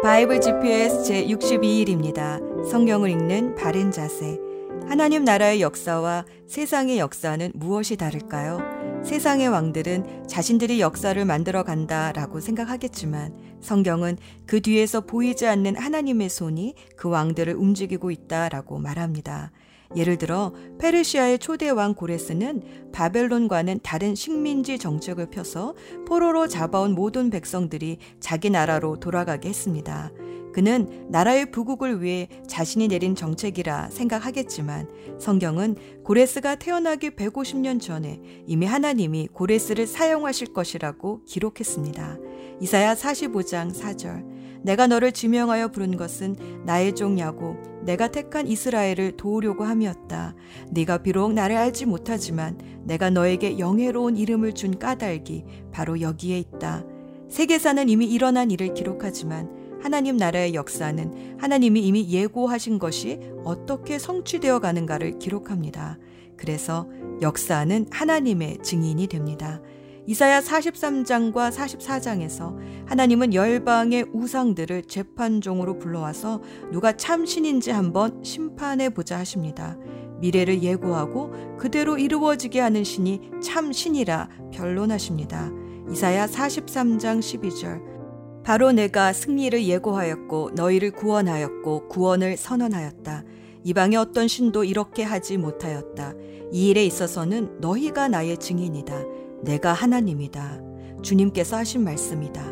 바이블 GPS 제62일입니다. 성경을 읽는 바른 자세. 하나님 나라의 역사와 세상의 역사는 무엇이 다를까요? 세상의 왕들은 자신들이 역사를 만들어 간다라고 생각하겠지만 성경은 그 뒤에서 보이지 않는 하나님의 손이 그 왕들을 움직이고 있다라고 말합니다. 예를 들어 페르시아의 초대 왕 고레스는 바벨론과는 다른 식민지 정책을 펴서 포로로 잡아온 모든 백성들이 자기 나라로 돌아가게 했습니다. 그는 나라의 부국을 위해 자신이 내린 정책이라 생각하겠지만 성경은 고레스가 태어나기 150년 전에 이미 하나님이 고레스를 사용하실 것이라고 기록했습니다. 이사야 45장 4절 내가 너를 지명하여 부른 것은 나의 종 야곱 내가 택한 이스라엘을 도우려고 함이었다. 네가 비록 나를 알지 못하지만 내가 너에게 영예로운 이름을 준 까닭이 바로 여기에 있다. 세계사는 이미 일어난 일을 기록하지만 하나님 나라의 역사는 하나님이 이미 예고하신 것이 어떻게 성취되어 가는가를 기록합니다. 그래서 역사는 하나님의 증인이 됩니다. 이사야 43장과 44장에서 하나님은 열방의 우상들을 재판종으로 불러와서 누가 참 신인지 한번 심판해 보자 하십니다. 미래를 예고하고 그대로 이루어지게 하는 신이 참 신이라 변론하십니다. 이사야 43장 12절 바로 내가 승리를 예고하였고 너희를 구원하였고 구원을 선언하였다. 이방의 어떤 신도 이렇게 하지 못하였다. 이 일에 있어서는 너희가 나의 증인이다. 내가 하나님이다. 주님께서 하신 말씀이다.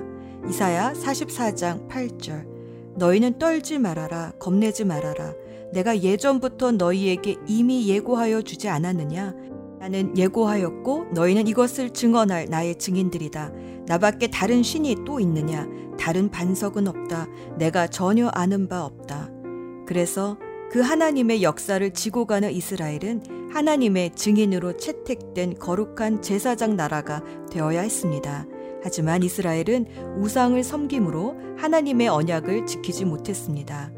이사야 44장 8절. 너희는 떨지 말아라, 겁내지 말아라. 내가 예전부터 너희에게 이미 예고하여 주지 않았느냐? 나는 예고하였고 너희는 이것을 증언할 나의 증인들이다. 나밖에 다른 신이 또 있느냐? 다른 반석은 없다. 내가 전혀 아는 바 없다. 그래서 그 하나님의 역사를 지고 가는 이스라엘은 하나님의 증인으로 채택된 거룩한 제사장 나라가 되어야 했습니다. 하지만 이스라엘은 우상을 섬김으로 하나님의 언약을 지키지 못했습니다.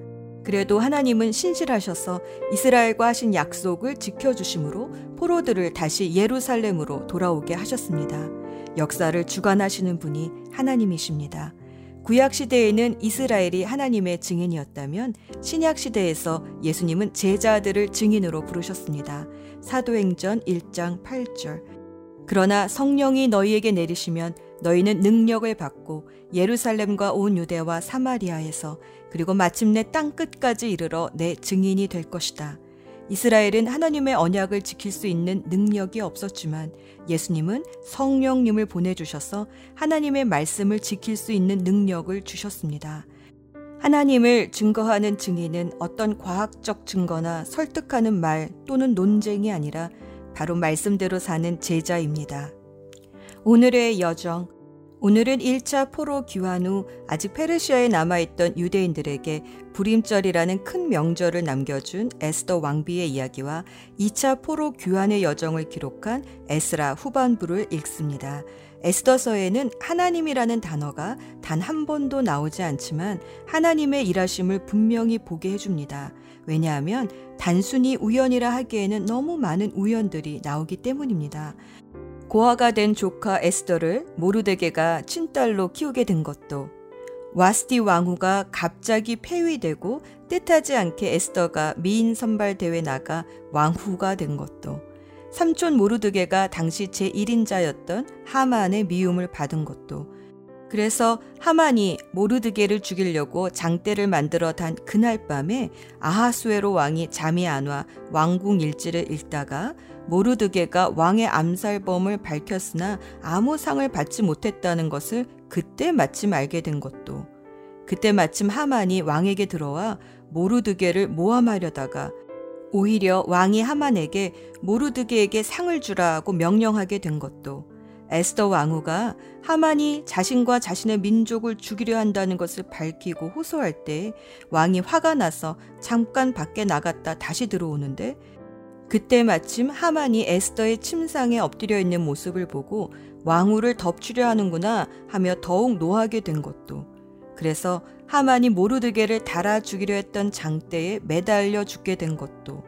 그래도 하나님은 신실하셔서 이스라엘과 하신 약속을 지켜주심으로 포로들을 다시 예루살렘으로 돌아오게 하셨습니다. 역사를 주관하시는 분이 하나님이십니다. 구약 시대에는 이스라엘이 하나님의 증인이었다면 신약 시대에서 예수님은 제자들을 증인으로 부르셨습니다. 사도행전 1장 8절. 그러나 성령이 너희에게 내리시면 너희는 능력을 받고 예루살렘과 온 유대와 사마리아에서 그리고 마침내 땅 끝까지 이르러 내 증인이 될 것이다. 이스라엘은 하나님의 언약을 지킬 수 있는 능력이 없었지만 예수님은 성령님을 보내주셔서 하나님의 말씀을 지킬 수 있는 능력을 주셨습니다. 하나님을 증거하는 증인은 어떤 과학적 증거나 설득하는 말 또는 논쟁이 아니라 바로 말씀대로 사는 제자입니다. 오늘의 여정, 오늘은 1차 포로 귀환 후 아직 페르시아에 남아있던 유대인들에게 불임절이라는 큰 명절을 남겨준 에스더 왕비의 이야기와 2차 포로 귀환의 여정을 기록한 에스라 후반부를 읽습니다. 에스더서에는 하나님이라는 단어가 단 한 번도 나오지 않지만 하나님의 일하심을 분명히 보게 해줍니다. 왜냐하면 단순히 우연이라 하기에는 너무 많은 우연들이 나오기 때문입니다. 고아가 된 조카 에스더를 모르데게가 친딸로 키우게 된 것도 와스티 왕후가 갑자기 폐위되고 뜻하지 않게 에스더가 미인 선발 대회 나가 왕후가 된 것도 삼촌 모르드게가 당시 제1인자였던 하만의 미움을 받은 것도 그래서 하만이 모르드게를 죽이려고 장대를 만들어 단 그날 밤에 아하수에로 왕이 잠이 안 와 왕궁 일지를 읽다가 모르드게가 왕의 암살범을 밝혔으나 아무 상을 받지 못했다는 것을 그때 마침 알게 된 것도. 그때 마침 하만이 왕에게 들어와 모르드게를 모함하려다가 오히려 왕이 하만에게 모르드게에게 상을 주라고 명령하게 된 것도. 에스더 왕후가 하만이 자신과 자신의 민족을 죽이려 한다는 것을 밝히고 호소할 때 왕이 화가 나서 잠깐 밖에 나갔다 다시 들어오는데 그때 마침 하만이 에스더의 침상에 엎드려 있는 모습을 보고 왕후를 덮치려 하는구나 하며 더욱 노하게 된 것도 그래서 하만이 모르드게를 달아 죽이려 했던 장대에 매달려 죽게 된 것도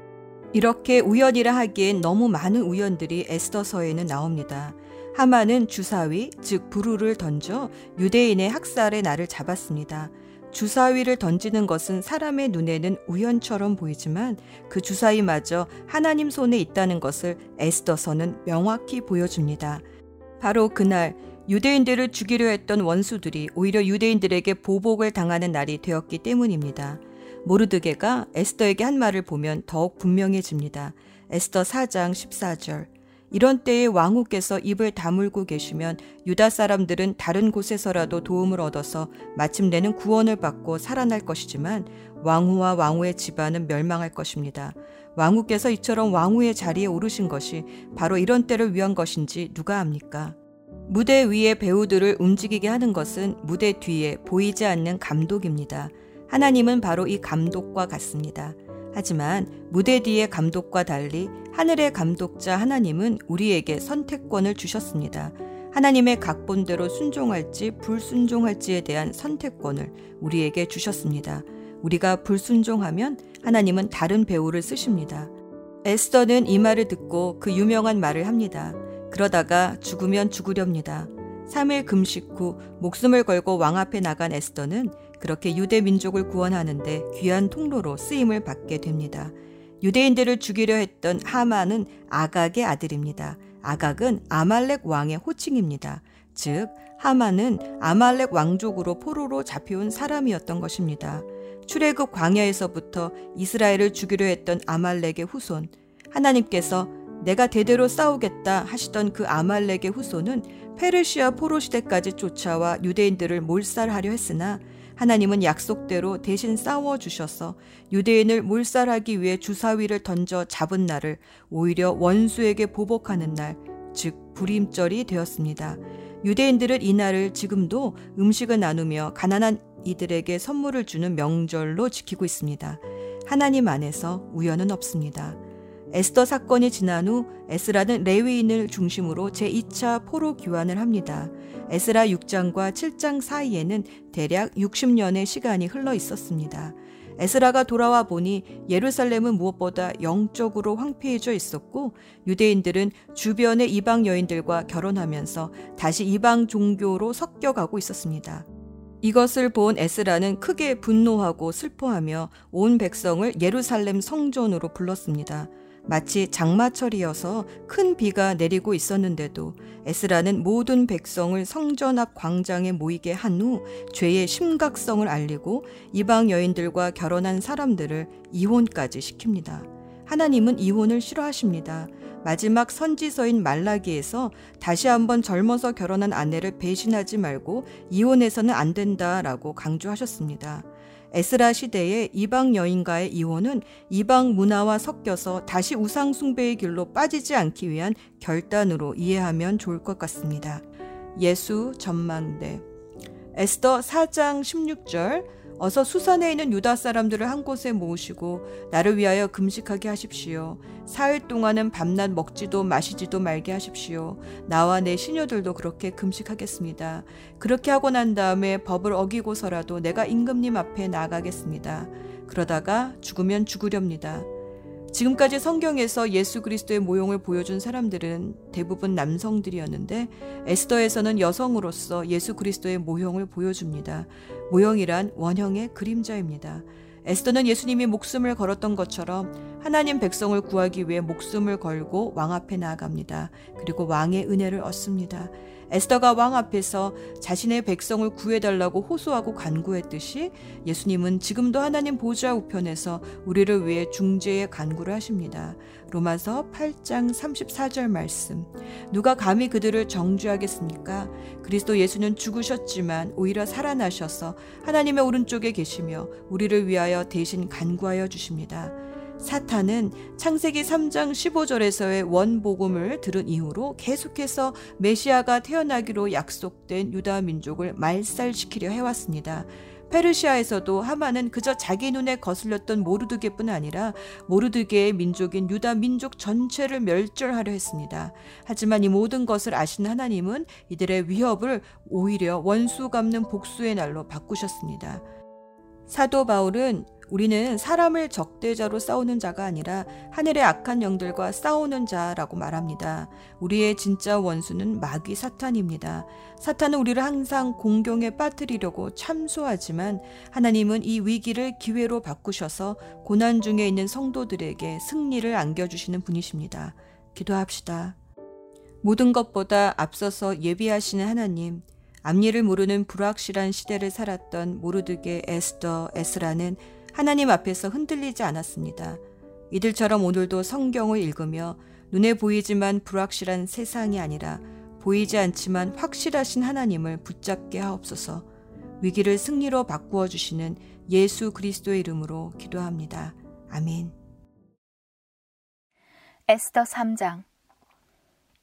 이렇게 우연이라 하기엔 너무 많은 우연들이 에스더서에는 나옵니다. 하만은 주사위, 즉 부루를 던져 유대인의 학살에 나를 잡았습니다. 주사위를 던지는 것은 사람의 눈에는 우연처럼 보이지만 그 주사위마저 하나님 손에 있다는 것을 에스더서는 명확히 보여줍니다. 바로 그날 유대인들을 죽이려 했던 원수들이 오히려 유대인들에게 보복을 당하는 날이 되었기 때문입니다. 모르드게가 에스더에게 한 말을 보면 더욱 분명해집니다. 에스더 4장 14절. 이런 때에 왕후께서 입을 다물고 계시면 유다 사람들은 다른 곳에서라도 도움을 얻어서 마침내는 구원을 받고 살아날 것이지만 왕후와 왕후의 집안은 멸망할 것입니다. 왕후께서 이처럼 왕후의 자리에 오르신 것이 바로 이런 때를 위한 것인지 누가 압니까? 무대 위의 배우들을 움직이게 하는 것은 무대 뒤에 보이지 않는 감독입니다. 하나님은 바로 이 감독과 같습니다. 하지만 무대 뒤의 감독과 달리 하늘의 감독자 하나님은 우리에게 선택권을 주셨습니다. 하나님의 각본대로 순종할지 불순종할지에 대한 선택권을 우리에게 주셨습니다. 우리가 불순종하면 하나님은 다른 배우를 쓰십니다. 에스더는 이 말을 듣고 그 유명한 말을 합니다. 그러다가 죽으면 죽으렵니다. 3일 금식 후 목숨을 걸고 왕 앞에 나간 에스더는 그렇게 유대 민족을 구원하는데 귀한 통로로 쓰임을 받게 됩니다. 유대인들을 죽이려 했던 하만은 아각의 아들입니다. 아각은 아말렉 왕의 호칭입니다. 즉, 하만은 아말렉 왕족으로 포로로 잡혀온 사람이었던 것입니다. 출애굽 광야에서부터 이스라엘을 죽이려 했던 아말렉의 후손, 하나님께서 내가 대대로 싸우겠다 하시던 그 아말렉의 후손은 페르시아 포로 시대까지 쫓아와 유대인들을 몰살하려 했으나 하나님은 약속대로 대신 싸워 주셔서 유대인을 몰살하기 위해 주사위를 던져 잡은 날을 오히려 원수에게 보복하는 날, 즉 불임절이 되었습니다. 유대인들은 이 날을 지금도 음식을 나누며 가난한 이들에게 선물을 주는 명절로 지키고 있습니다. 하나님 안에서 우연은 없습니다. 에스더 사건이 지난 후 에스라는 레위인을 중심으로 제2차 포로 귀환을 합니다. 에스라 6장과 7장 사이에는 대략 60년의 시간이 흘러 있었습니다. 에스라가 돌아와 보니 예루살렘은 무엇보다 영적으로 황폐해져 있었고 유대인들은 주변의 이방 여인들과 결혼하면서 다시 이방 종교로 섞여가고 있었습니다. 이것을 본 에스라는 크게 분노하고 슬퍼하며 온 백성을 예루살렘 성전으로 불렀습니다. 마치 장마철이어서 큰 비가 내리고 있었는데도 에스라는 모든 백성을 성전 앞 광장에 모이게 한 후 죄의 심각성을 알리고 이방 여인들과 결혼한 사람들을 이혼까지 시킵니다. 하나님은 이혼을 싫어하십니다. 마지막 선지서인 말라기에서 다시 한번 젊어서 결혼한 아내를 배신하지 말고 이혼해서는 안 된다라고 강조하셨습니다. 에스라 시대의 이방 여인과의 이혼은 이방 문화와 섞여서 다시 우상 숭배의 길로 빠지지 않기 위한 결단으로 이해하면 좋을 것 같습니다. 예수 전망대 에스더 4장 16절 어서 수산에 있는 유다 사람들을 한 곳에 모으시고 나를 위하여 금식하게 하십시오. 사흘 동안은 밤낮 먹지도 마시지도 말게 하십시오. 나와 내 시녀들도 그렇게 금식하겠습니다. 그렇게 하고 난 다음에 법을 어기고서라도 내가 임금님 앞에 나가겠습니다. 그러다가 죽으면 죽으렵니다. 지금까지 성경에서 예수 그리스도의 모형을 보여준 사람들은 대부분 남성들이었는데 에스더에서는 여성으로서 예수 그리스도의 모형을 보여줍니다. 모형이란 원형의 그림자입니다. 에스더는 예수님이 목숨을 걸었던 것처럼 하나님 백성을 구하기 위해 목숨을 걸고 왕 앞에 나아갑니다. 그리고 왕의 은혜를 얻습니다. 에스더가 왕 앞에서 자신의 백성을 구해달라고 호소하고 간구했듯이 예수님은 지금도 하나님 보좌 우편에서 우리를 위해 중재의 간구를 하십니다. 로마서 8장 34절 말씀. 누가 감히 그들을 정죄하겠습니까? 그리스도 예수는 죽으셨지만 오히려 살아나셔서 하나님의 오른쪽에 계시며 우리를 위하여 대신 간구하여 주십니다. 사탄은 창세기 3장 15절에서의 원복음을 들은 이후로 계속해서 메시아가 태어나기로 약속된 유다 민족을 말살시키려 해왔습니다. 페르시아에서도 하만은 그저 자기 눈에 거슬렸던 모르드게뿐 아니라 모르드게의 민족인 유다 민족 전체를 멸절하려 했습니다. 하지만 이 모든 것을 아신 하나님은 이들의 위협을 오히려 원수 갚는 복수의 날로 바꾸셨습니다. 사도 바울은 우리는 사람을 적대자로 싸우는 자가 아니라 하늘의 악한 영들과 싸우는 자라고 말합니다. 우리의 진짜 원수는 마귀 사탄입니다. 사탄은 우리를 항상 공경에 빠뜨리려고 참소하지만 하나님은 이 위기를 기회로 바꾸셔서 고난 중에 있는 성도들에게 승리를 안겨주시는 분이십니다. 기도합시다. 모든 것보다 앞서서 예비하시는 하나님, 앞일을 모르는 불확실한 시대를 살았던 모르드게 에스더 에스라는 하나님 앞에서 흔들리지 않았습니다. 이들처럼 오늘도 성경을 읽으며 눈에 보이지만 불확실한 세상이 아니라 보이지 않지만 확실하신 하나님을 붙잡게 하옵소서 위기를 승리로 바꾸어 주시는 예수 그리스도의 이름으로 기도합니다. 아멘. 에스더 3장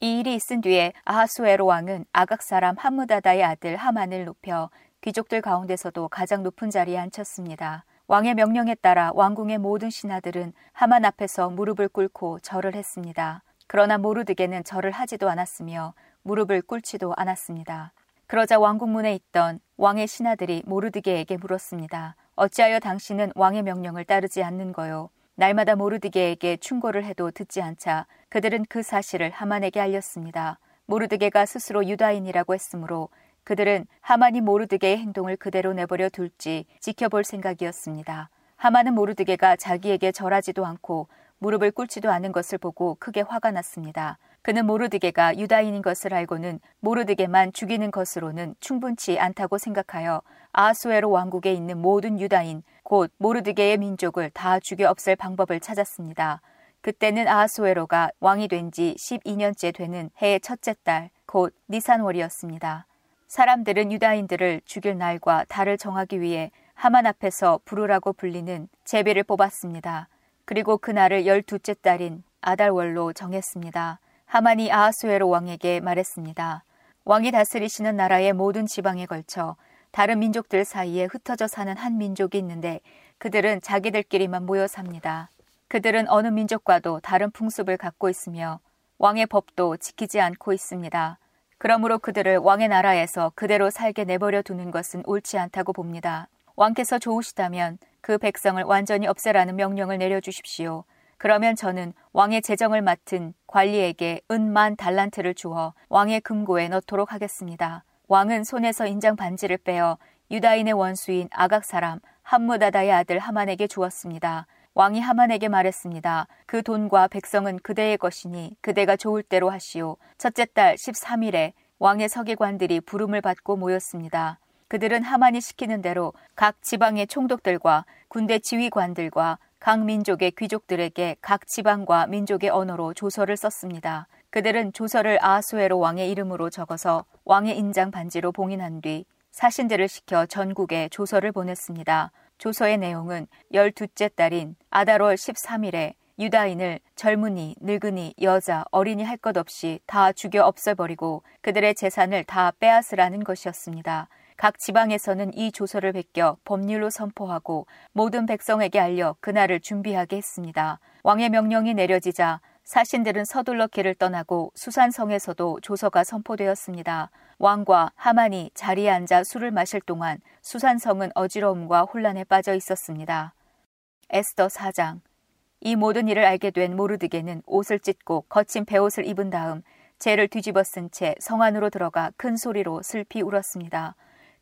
이 일이 있은 뒤에 아하수에로 왕은 아각 사람 함무다다의 아들 하만을 높여 귀족들 가운데서도 가장 높은 자리에 앉혔습니다. 왕의 명령에 따라 왕궁의 모든 신하들은 하만 앞에서 무릎을 꿇고 절을 했습니다. 그러나 모르드게는 절을 하지도 않았으며 무릎을 꿇지도 않았습니다. 그러자 왕궁문에 있던 왕의 신하들이 모르드게에게 물었습니다. 어찌하여 당신은 왕의 명령을 따르지 않는 거요? 날마다 모르드게에게 충고를 해도 듣지 않자 그들은 그 사실을 하만에게 알렸습니다. 모르드게가 스스로 유다인이라고 했으므로 그들은 하만이 모르드게의 행동을 그대로 내버려 둘지 지켜볼 생각이었습니다. 하만은 모르드게가 자기에게 절하지도 않고 무릎을 꿇지도 않은 것을 보고 크게 화가 났습니다. 그는 모르드게가 유다인인 것을 알고는 모르드게만 죽이는 것으로는 충분치 않다고 생각하여 아수에로 왕국에 있는 모든 유다인, 곧 모르드게의 민족을 다 죽여 없앨 방법을 찾았습니다. 그때는 아하수에로가 왕이 된 지 12년째 되는 해의 첫째 달, 곧 니산월이었습니다. 사람들은 유다인들을 죽일 날과 달을 정하기 위해 하만 앞에서 부르라고 불리는 제비를 뽑았습니다. 그리고 그날을 열두째 달인 아달월로 정했습니다. 하만이 아하수에로 왕에게 말했습니다. 왕이 다스리시는 나라의 모든 지방에 걸쳐 다른 민족들 사이에 흩어져 사는 한 민족이 있는데 그들은 자기들끼리만 모여 삽니다. 그들은 어느 민족과도 다른 풍습을 갖고 있으며 왕의 법도 지키지 않고 있습니다. 그러므로 그들을 왕의 나라에서 그대로 살게 내버려 두는 것은 옳지 않다고 봅니다. 왕께서 좋으시다면 그 백성을 완전히 없애라는 명령을 내려주십시오. 그러면 저는 왕의 재정을 맡은 관리에게 은만 달란트를 주어 왕의 금고에 넣도록 하겠습니다. 왕은 손에서 인장 반지를 빼어 유다인의 원수인 아각 사람 함무다다의 아들 하만에게 주었습니다. 왕이 하만에게 말했습니다. 그 돈과 백성은 그대의 것이니 그대가 좋을 대로 하시오. 첫째 달 13일에 왕의 서기관들이 부름을 받고 모였습니다. 그들은 하만이 시키는 대로 각 지방의 총독들과 군대 지휘관들과 각 민족의 귀족들에게 각 지방과 민족의 언어로 조서를 썼습니다. 그들은 조서를 아수에로 왕의 이름으로 적어서 왕의 인장 반지로 봉인한 뒤 사신들을 시켜 전국에 조서를 보냈습니다. 조서의 내용은 열두째 달인 아달월 13일에 유다인을 젊은이, 늙은이, 여자, 어린이 할 것 없이 다 죽여 없애버리고 그들의 재산을 다 빼앗으라는 것이었습니다. 각 지방에서는 이 조서를 베껴 법률로 선포하고 모든 백성에게 알려 그날을 준비하게 했습니다. 왕의 명령이 내려지자 사신들은 서둘러 길을 떠나고 수산성에서도 조서가 선포되었습니다. 왕과 하만이 자리에 앉아 술을 마실 동안 수산성은 어지러움과 혼란에 빠져 있었습니다. 에스더 4장 이 모든 일을 알게 된 모르드게는 옷을 찢고 거친 베옷을 입은 다음 죄를 뒤집어 쓴 채 성 안으로 들어가 큰 소리로 슬피 울었습니다.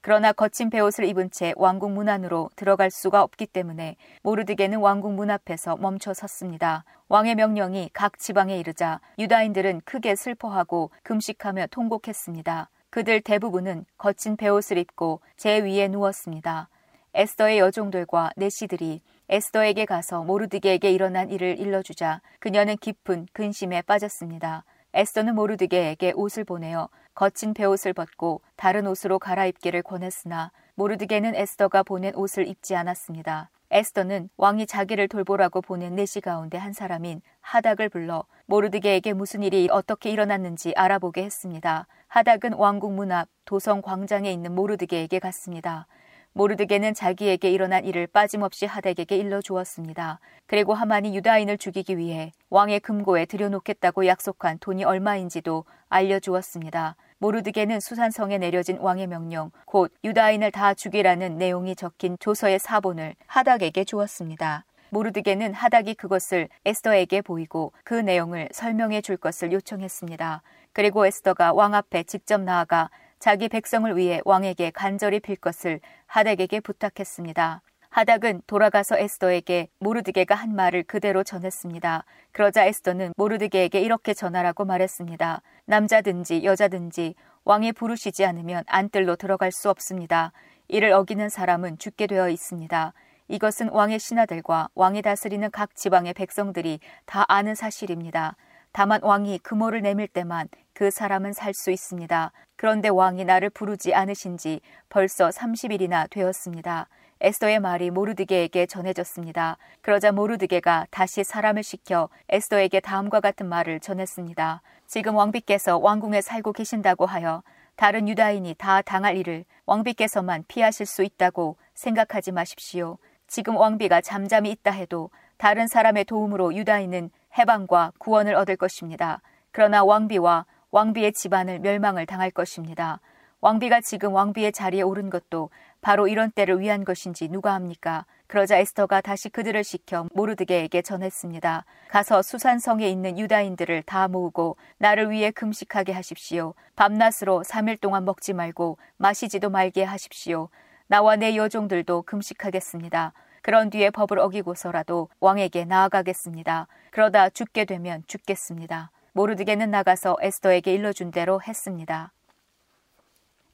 그러나 거친 베옷을 입은 채 왕궁 문 안으로 들어갈 수가 없기 때문에 모르드게는 왕궁 문 앞에서 멈춰 섰습니다. 왕의 명령이 각 지방에 이르자 유다인들은 크게 슬퍼하고 금식하며 통곡했습니다. 그들 대부분은 거친 베옷을 입고 제 위에 누웠습니다. 에스더의 여종들과 내시들이 에스더에게 가서 모르드게에게 일어난 일을 일러주자 그녀는 깊은 근심에 빠졌습니다. 에스더는 모르드게에게 옷을 보내어 거친 베옷을 벗고 다른 옷으로 갈아입기를 권했으나 모르드게는 에스더가 보낸 옷을 입지 않았습니다. 에스더는 왕이 자기를 돌보라고 보낸 내시 가운데 한 사람인 하닥을 불러 모르드게에게 무슨 일이 어떻게 일어났는지 알아보게 했습니다. 하닥은 왕궁 문 앞 도성 광장에 있는 모르드게에게 갔습니다. 모르드게는 자기에게 일어난 일을 빠짐없이 하닥에게 일러주었습니다. 그리고 하만이 유다인을 죽이기 위해 왕의 금고에 들여놓겠다고 약속한 돈이 얼마인지도 알려주었습니다. 모르드게는 수산성에 내려진 왕의 명령, 곧 유다인을 다 죽이라는 내용이 적힌 조서의 사본을 하닥에게 주었습니다. 모르드게는 하닥이 그것을 에스더에게 보이고 그 내용을 설명해 줄 것을 요청했습니다. 그리고 에스더가 왕 앞에 직접 나아가 자기 백성을 위해 왕에게 간절히 빌 것을 하닥에게 부탁했습니다. 하닥은 돌아가서 에스더에게 모르드게가 한 말을 그대로 전했습니다. 그러자 에스더는 모르드게에게 이렇게 전하라고 말했습니다. 남자든지 여자든지 왕이 부르시지 않으면 안뜰로 들어갈 수 없습니다. 이를 어기는 사람은 죽게 되어 있습니다. 이것은 왕의 신하들과 왕이 다스리는 각 지방의 백성들이 다 아는 사실입니다. 다만 왕이 금호를 내밀 때만 그 사람은 살 수 있습니다. 그런데 왕이 나를 부르지 않으신 지 벌써 30일이나 되었습니다. 에스더의 말이 모르드게에게 전해졌습니다. 그러자 모르드게가 다시 사람을 시켜 에스더에게 다음과 같은 말을 전했습니다. 지금 왕비께서 왕궁에 살고 계신다고 하여 다른 유다인이 다 당할 일을 왕비께서만 피하실 수 있다고 생각하지 마십시오. 지금 왕비가 잠잠히 있다 해도 다른 사람의 도움으로 유다인은 해방과 구원을 얻을 것입니다. 그러나 왕비와 왕비의 집안을 멸망을 당할 것입니다. 왕비가 지금 왕비의 자리에 오른 것도 바로 이런 때를 위한 것인지 누가 합니까? 그러자 에스터가 다시 그들을 시켜 모르드게에게 전했습니다. 가서 수산성에 있는 유다인들을 다 모으고 나를 위해 금식하게 하십시오. 밤낮으로 3일 동안 먹지 말고 마시지도 말게 하십시오. 나와 내 여종들도 금식하겠습니다. 그런 뒤에 법을 어기고서라도 왕에게 나아가겠습니다. 그러다 죽게 되면 죽겠습니다. 모르드게는 나가서 에스더에게 일러준 대로 했습니다.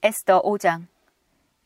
에스더 5장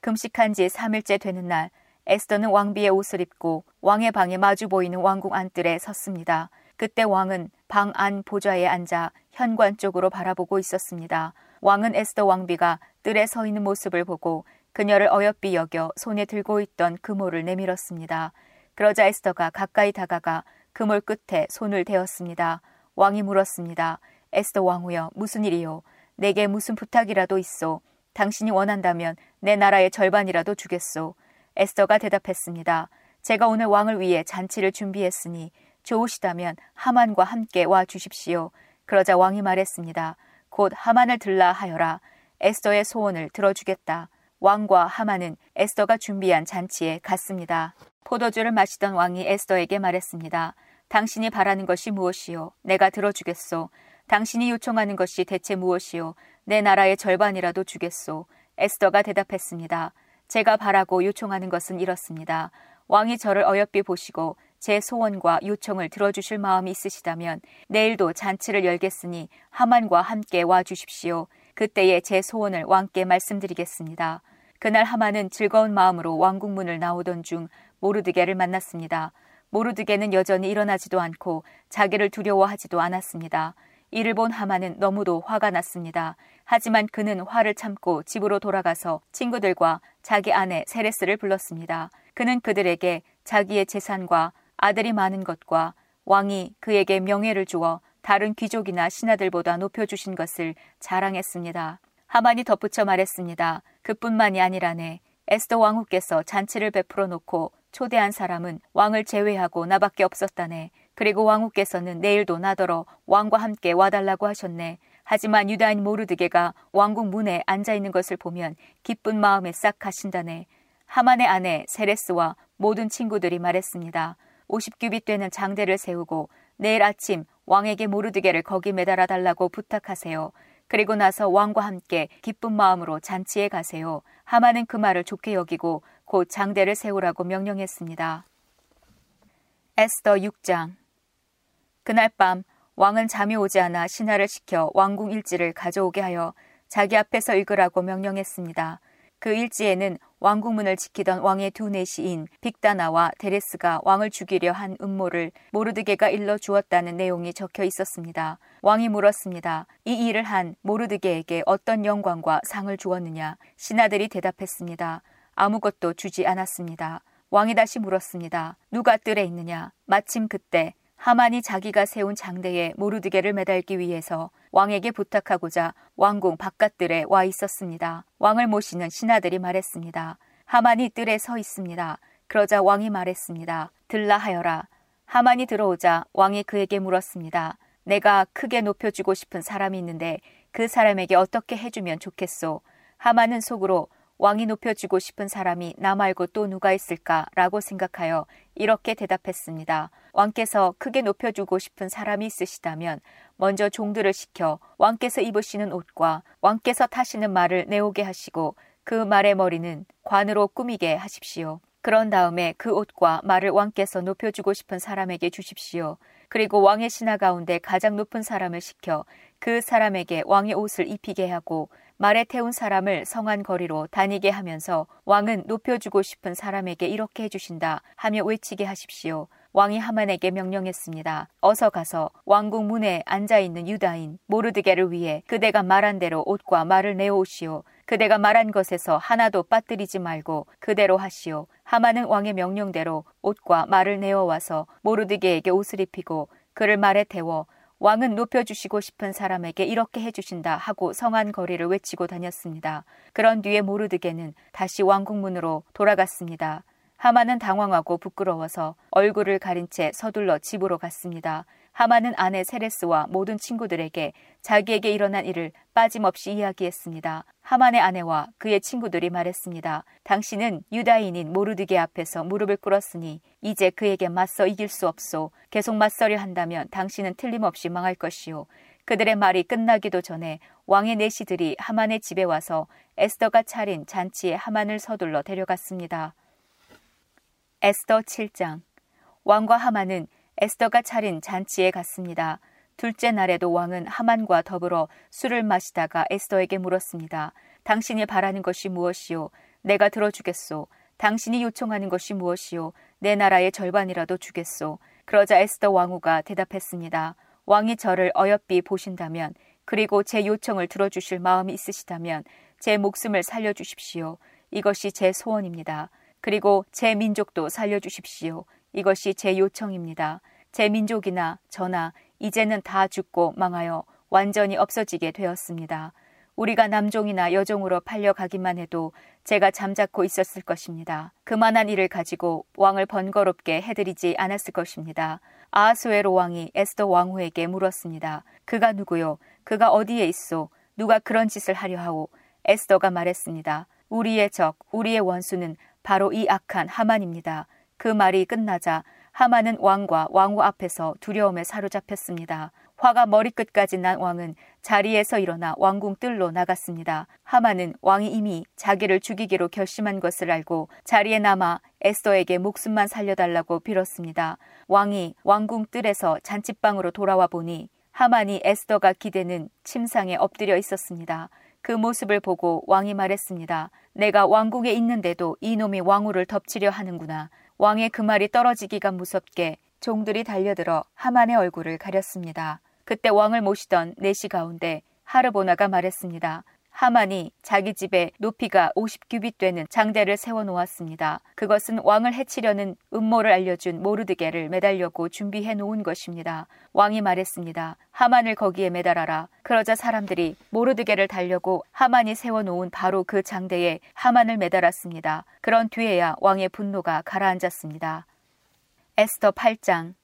금식한 지 3일째 되는 날 에스더는 왕비의 옷을 입고 왕의 방에 마주 보이는 왕궁 안뜰에 섰습니다. 그때 왕은 방 안 보좌에 앉아 현관 쪽으로 바라보고 있었습니다. 왕은 에스더 왕비가 뜰에 서 있는 모습을 보고 그녀를 어여삐 여겨 손에 들고 있던 그모를 내밀었습니다. 그러자 에스더가 가까이 다가가 그몰 끝에 손을 대었습니다. 왕이 물었습니다. 에스더 왕후여 무슨 일이요? 내게 무슨 부탁이라도 있어 당신이 원한다면 내 나라의 절반이라도 주겠소. 에스더가 대답했습니다. 제가 오늘 왕을 위해 잔치를 준비했으니 좋으시다면 하만과 함께 와 주십시오. 그러자 왕이 말했습니다. 곧 하만을 들라 하여라. 에스더의 소원을 들어주겠다. 왕과 하만은 에스더가 준비한 잔치에 갔습니다. 포도주를 마시던 왕이 에스더에게 말했습니다. 당신이 바라는 것이 무엇이요? 내가 들어주겠소. 당신이 요청하는 것이 대체 무엇이요? 내 나라의 절반이라도 주겠소. 에스더가 대답했습니다. 제가 바라고 요청하는 것은 이렇습니다. 왕이 저를 어여삐 보시고 제 소원과 요청을 들어주실 마음이 있으시다면 내일도 잔치를 열겠으니 하만과 함께 와 주십시오. 그때에 제 소원을 왕께 말씀드리겠습니다. 그날 하만은 즐거운 마음으로 왕궁문을 나오던 중 모르드게를 만났습니다. 모르드게는 여전히 일어나지도 않고 자기를 두려워하지도 않았습니다. 이를 본 하만은 너무도 화가 났습니다. 하지만 그는 화를 참고 집으로 돌아가서 친구들과 자기 아내 세레스를 불렀습니다. 그는 그들에게 자기의 재산과 아들이 많은 것과 왕이 그에게 명예를 주어 다른 귀족이나 신하들보다 높여주신 것을 자랑했습니다. 하만이 덧붙여 말했습니다. 그뿐만이 아니라네. 에스더 왕후께서 잔치를 베풀어 놓고 초대한 사람은 왕을 제외하고 나밖에 없었다네. 그리고 왕후께서는 내일도 나더러 왕과 함께 와달라고 하셨네. 하지만 유다인 모르드게가 왕궁 문에 앉아 있는 것을 보면 기쁜 마음에 싹 가신다네. 하만의 아내 세레스와 모든 친구들이 말했습니다. 50규빗 되는 장대를 세우고 내일 아침 왕에게 모르드게를 거기 매달아 달라고 부탁하세요. 그리고 나서 왕과 함께 기쁜 마음으로 잔치에 가세요. 하만은 그 말을 좋게 여기고 곧 장대를 세우라고 명령했습니다. 에스더 6장 그날 밤 왕은 잠이 오지 않아 신하를 시켜 왕궁 일지를 가져오게 하여 자기 앞에서 읽으라고 명령했습니다. 그 일지에는 왕궁문을 지키던 왕의 두 내시인 빅다나와 데레스가 왕을 죽이려 한 음모를 모르드게가 일러 주었다는 내용이 적혀 있었습니다. 왕이 물었습니다. 이 일을 한 모르드게에게 어떤 영광과 상을 주었느냐? 신하들이 대답했습니다. 아무것도 주지 않았습니다. 왕이 다시 물었습니다. 누가 뜰에 있느냐? 마침 그때 하만이 자기가 세운 장대에 모르드게를 매달기 위해서 왕에게 부탁하고자 왕궁 바깥들에 와 있었습니다. 왕을 모시는 신하들이 말했습니다. 하만이 뜰에 서 있습니다. 그러자 왕이 말했습니다. 들라 하여라. 하만이 들어오자 왕이 그에게 물었습니다. 내가 크게 높여주고 싶은 사람이 있는데 그 사람에게 어떻게 해주면 좋겠소? 하만은 속으로 왕이 높여주고 싶은 사람이 나 말고 또 누가 있을까라고 생각하여 이렇게 대답했습니다. 왕께서 크게 높여주고 싶은 사람이 있으시다면 먼저 종들을 시켜 왕께서 입으시는 옷과 왕께서 타시는 말을 내오게 하시고 그 말의 머리는 관으로 꾸미게 하십시오. 그런 다음에 그 옷과 말을 왕께서 높여주고 싶은 사람에게 주십시오. 그리고 왕의 신하 가운데 가장 높은 사람을 시켜 그 사람에게 왕의 옷을 입히게 하고 말에 태운 사람을 성한 거리로 다니게 하면서 왕은 높여주고 싶은 사람에게 이렇게 해주신다 하며 외치게 하십시오. 왕이 하만에게 명령했습니다. 어서 가서 왕궁 문에 앉아 있는 유다인 모르드게를 위해 그대가 말한 대로 옷과 말을 내오시오. 그대가 말한 것에서 하나도 빠뜨리지 말고 그대로 하시오. 하만은 왕의 명령대로 옷과 말을 내어와서 모르드게에게 옷을 입히고 그를 말에 태워 왕은 높여주시고 싶은 사람에게 이렇게 해주신다 하고 성한 거리를 외치고 다녔습니다. 그런 뒤에 모르드게는 다시 왕궁문으로 돌아갔습니다. 하만은 당황하고 부끄러워서 얼굴을 가린 채 서둘러 집으로 갔습니다. 하만은 아내 세레스와 모든 친구들에게 자기에게 일어난 일을 빠짐없이 이야기했습니다. 하만의 아내와 그의 친구들이 말했습니다. 당신은 유다인인 모르드게 앞에서 무릎을 꿇었으니 이제 그에게 맞서 이길 수 없소. 계속 맞서려 한다면 당신은 틀림없이 망할 것이오. 그들의 말이 끝나기도 전에 왕의 내시들이 하만의 집에 와서 에스더가 차린 잔치에 하만을 서둘러 데려갔습니다. 에스더 7장 왕과 하만은 에스더가 차린 잔치에 갔습니다. 둘째 날에도 왕은 하만과 더불어 술을 마시다가 에스더에게 물었습니다. 당신이 바라는 것이 무엇이요? 내가 들어주겠소. 당신이 요청하는 것이 무엇이요? 내 나라의 절반이라도 주겠소. 그러자 에스더 왕후가 대답했습니다. 왕이 저를 어여삐 보신다면 그리고 제 요청을 들어주실 마음이 있으시다면 제 목숨을 살려주십시오. 이것이 제 소원입니다. 그리고 제 민족도 살려주십시오. 이것이 제 요청입니다. 제 민족이나 저나 이제는 다 죽고 망하여 완전히 없어지게 되었습니다. 우리가 남종이나 여종으로 팔려가기만 해도 제가 잠자코 있었을 것입니다. 그만한 일을 가지고 왕을 번거롭게 해드리지 않았을 것입니다. 아하수에로 왕이 에스더 왕후에게 물었습니다. 그가 누구요? 그가 어디에 있소? 누가 그런 짓을 하려 하오? 에스더가 말했습니다. 우리의 적, 우리의 원수는 바로 이 악한 하만입니다. 그 말이 끝나자 하만은 왕과 왕후 앞에서 두려움에 사로잡혔습니다. 화가 머리끝까지 난 왕은 자리에서 일어나 왕궁 뜰로 나갔습니다. 하만은 왕이 이미 자기를 죽이기로 결심한 것을 알고 자리에 남아 에스더에게 목숨만 살려달라고 빌었습니다. 왕이 왕궁 뜰에서 잔치방으로 돌아와 보니 하만이 에스더가 기대는 침상에 엎드려 있었습니다. 그 모습을 보고 왕이 말했습니다. 내가 왕궁에 있는데도 이놈이 왕후를 덮치려 하는구나. 왕의 그 말이 떨어지기가 무섭게 종들이 달려들어 하만의 얼굴을 가렸습니다. 그때 왕을 모시던 내시 가운데 하르보나가 말했습니다. 하만이 자기 집에 높이가 50규빗 되는 장대를 세워 놓았습니다. 그것은 왕을 해치려는 음모를 알려준 모르드게를 매달려고 준비해 놓은 것입니다. 왕이 말했습니다. 하만을 거기에 매달아라. 그러자 사람들이 모르드게를 달려고 하만이 세워 놓은 바로 그 장대에 하만을 매달았습니다. 그런 뒤에야 왕의 분노가 가라앉았습니다. 에스터 8장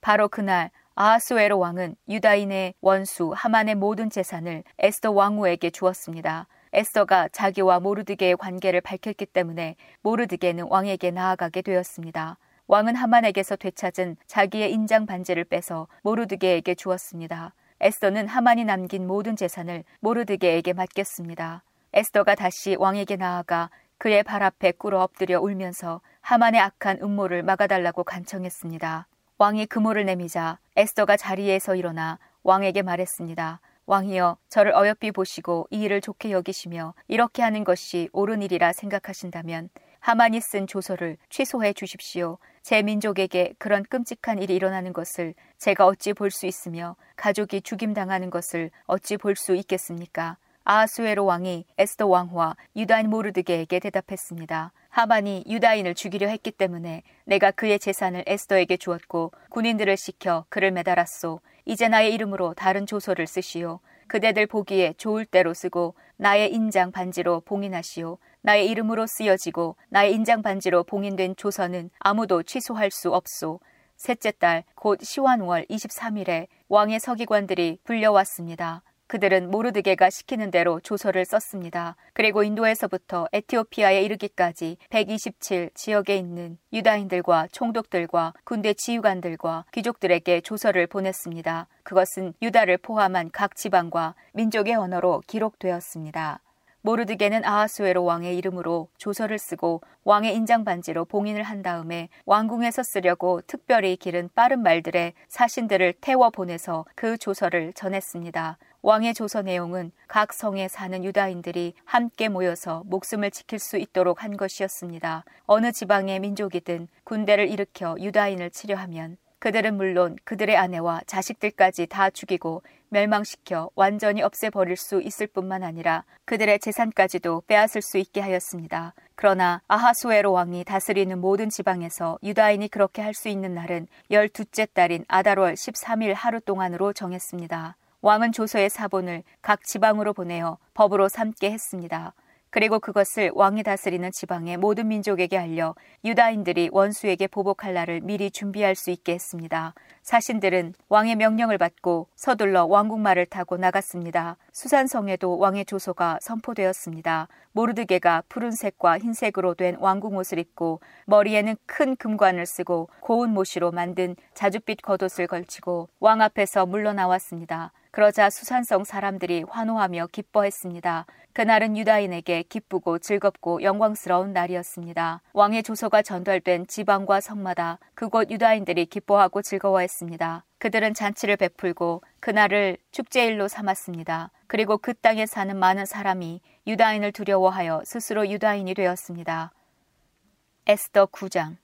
바로 그날 아하수에로 왕은 유다인의 원수 하만의 모든 재산을 에스더 왕후에게 주었습니다. 에스더가 자기와 모르드게의 관계를 밝혔기 때문에 모르드게는 왕에게 나아가게 되었습니다. 왕은 하만에게서 되찾은 자기의 인장 반지를 빼서 모르드게에게 주었습니다. 에스더는 하만이 남긴 모든 재산을 모르드게에게 맡겼습니다. 에스더가 다시 왕에게 나아가 그의 발 앞에 꿇어 엎드려 울면서 하만의 악한 음모를 막아달라고 간청했습니다. 왕이 금호를 내미자 에스더가 자리에서 일어나 왕에게 말했습니다. 왕이여 저를 어여삐 보시고 이 일을 좋게 여기시며 이렇게 하는 것이 옳은 일이라 생각하신다면 하만이 쓴 조서를 취소해 주십시오. 제 민족에게 그런 끔찍한 일이 일어나는 것을 제가 어찌 볼 수 있으며 가족이 죽임당하는 것을 어찌 볼 수 있겠습니까? 아하수에로 왕이 에스더 왕후와 유다인 모르드게에게 대답했습니다. 하만이 유다인을 죽이려 했기 때문에 내가 그의 재산을 에스더에게 주었고 군인들을 시켜 그를 매달았소. 이제 나의 이름으로 다른 조서를 쓰시오. 그대들 보기에 좋을 대로 쓰고 나의 인장 반지로 봉인하시오. 나의 이름으로 쓰여지고 나의 인장 반지로 봉인된 조서는 아무도 취소할 수 없소. 셋째 달 곧 시완월 23일에 왕의 서기관들이 불려왔습니다. 그들은 모르드게가 시키는 대로 조서를 썼습니다. 그리고 인도에서부터 에티오피아에 이르기까지 127 지역에 있는 유다인들과 총독들과 군대 지휘관들과 귀족들에게 조서를 보냈습니다. 그것은 유다를 포함한 각 지방과 민족의 언어로 기록되었습니다. 모르드게는 아하수에로 왕의 이름으로 조서를 쓰고 왕의 인장 반지로 봉인을 한 다음에 왕궁에서 쓰려고 특별히 기른 빠른 말들의 사신들을 태워 보내서 그 조서를 전했습니다. 왕의 조서 내용은 각 성에 사는 유다인들이 함께 모여서 목숨을 지킬 수 있도록 한 것이었습니다. 어느 지방의 민족이든 군대를 일으켜 유다인을 치려하면 그들은 물론 그들의 아내와 자식들까지 다 죽이고 멸망시켜 완전히 없애버릴 수 있을 뿐만 아니라 그들의 재산까지도 빼앗을 수 있게 하였습니다. 그러나 아하수에로 왕이 다스리는 모든 지방에서 유다인이 그렇게 할 수 있는 날은 열두째 달인 아달월 13일 하루 동안으로 정했습니다. 왕은 조서의 사본을 각 지방으로 보내어 법으로 삼게 했습니다. 그리고 그것을 왕이 다스리는 지방의 모든 민족에게 알려 유다인들이 원수에게 보복할 날을 미리 준비할 수 있게 했습니다. 사신들은 왕의 명령을 받고 서둘러 왕국말을 타고 나갔습니다. 수산성에도 왕의 조소가 선포되었습니다. 모르드게가 푸른색과 흰색으로 된 왕국 옷을 입고 머리에는 큰 금관을 쓰고 고운 모시로 만든 자줏빛 겉옷을 걸치고 왕 앞에서 물러나왔습니다. 그러자 수산성 사람들이 환호하며 기뻐했습니다. 그날은 유다인에게 기쁘고 즐겁고 영광스러운 날이었습니다. 왕의 조서가 전달된 지방과 성마다 그곳 유다인들이 기뻐하고 즐거워했습니다. 그들은 잔치를 베풀고 그날을 축제일로 삼았습니다. 그리고 그 땅에 사는 많은 사람이 유다인을 두려워하여 스스로 유다인이 되었습니다. 에스더 9장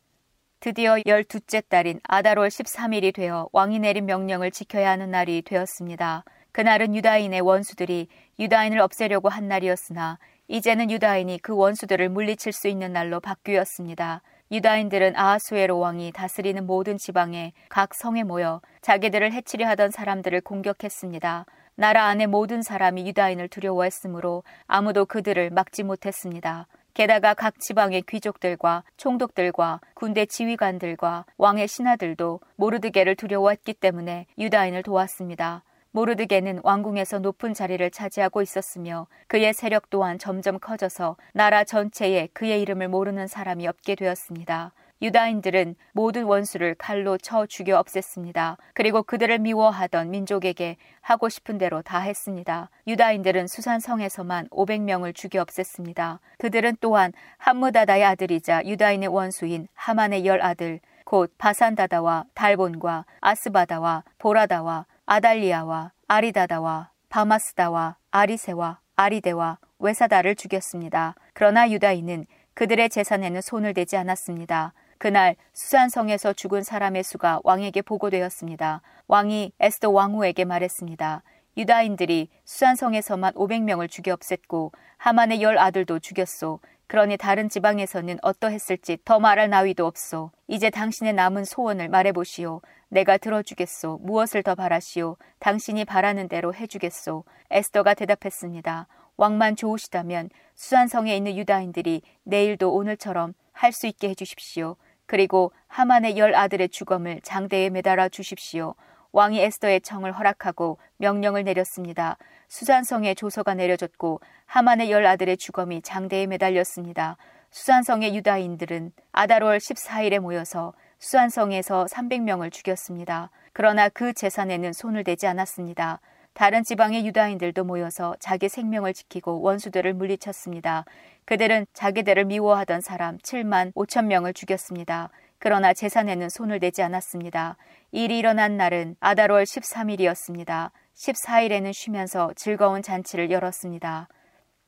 드디어 열두째 달인 아달월 13일이 되어 왕이 내린 명령을 지켜야 하는 날이 되었습니다. 그날은 유다인의 원수들이 유다인을 없애려고 한 날이었으나 이제는 유다인이 그 원수들을 물리칠 수 있는 날로 바뀌었습니다. 유다인들은 아하수에로 왕이 다스리는 모든 지방에 각 성에 모여 자기들을 해치려 하던 사람들을 공격했습니다. 나라 안의 모든 사람이 유다인을 두려워했으므로 아무도 그들을 막지 못했습니다. 게다가 각 지방의 귀족들과 총독들과 군대 지휘관들과 왕의 신하들도 모르드게를 두려워했기 때문에 유다인을 도왔습니다. 모르드게는 왕궁에서 높은 자리를 차지하고 있었으며 그의 세력 또한 점점 커져서 나라 전체에 그의 이름을 모르는 사람이 없게 되었습니다. 유다인들은 모든 원수를 칼로 쳐 죽여 없앴습니다. 그리고 그들을 미워하던 민족에게 하고 싶은 대로 다 했습니다. 유다인들은 수산성에서만 500명을 죽여 없앴습니다. 그들은 또한 함무다다의 아들이자 유다인의 원수인 하만의 열 아들 곧 바산다다와 달본과 아스바다와 보라다와 아달리아와 아리다다와 바마스다와 아리세와 아리데와 외사다를 죽였습니다. 그러나 유다인은 그들의 재산에는 손을 대지 않았습니다. 그날 수산성에서 죽은 사람의 수가 왕에게 보고되었습니다. 왕이 에스더 왕후에게 말했습니다. 유다인들이 수산성에서만 500명을 죽여 없앴고 하만의 열 아들도 죽였소. 그러니 다른 지방에서는 어떠했을지 더 말할 나위도 없소. 이제 당신의 남은 소원을 말해보시오. 내가 들어주겠소. 무엇을 더 바라시오. 당신이 바라는 대로 해주겠소. 에스더가 대답했습니다. 왕만 좋으시다면 수산성에 있는 유다인들이 내일도 오늘처럼 할 수 있게 해주십시오. 그리고 하만의 열 아들의 주검을 장대에 매달아 주십시오. 왕이 에스더의 청을 허락하고 명령을 내렸습니다. 수산성에 조서가 내려졌고 하만의 열 아들의 주검이 장대에 매달렸습니다. 수산성의 유다인들은 아달월 14일에 모여서 수산성에서 300명을 죽였습니다. 그러나 그 재산에는 손을 대지 않았습니다. 다른 지방의 유다인들도 모여서 자기 생명을 지키고 원수들을 물리쳤습니다. 그들은 자기들을 미워하던 사람 7만 5천 명을 죽였습니다. 그러나 재산에는 손을 대지 않았습니다. 일이 일어난 날은 아달월 13일이었습니다. 14일에는 쉬면서 즐거운 잔치를 열었습니다.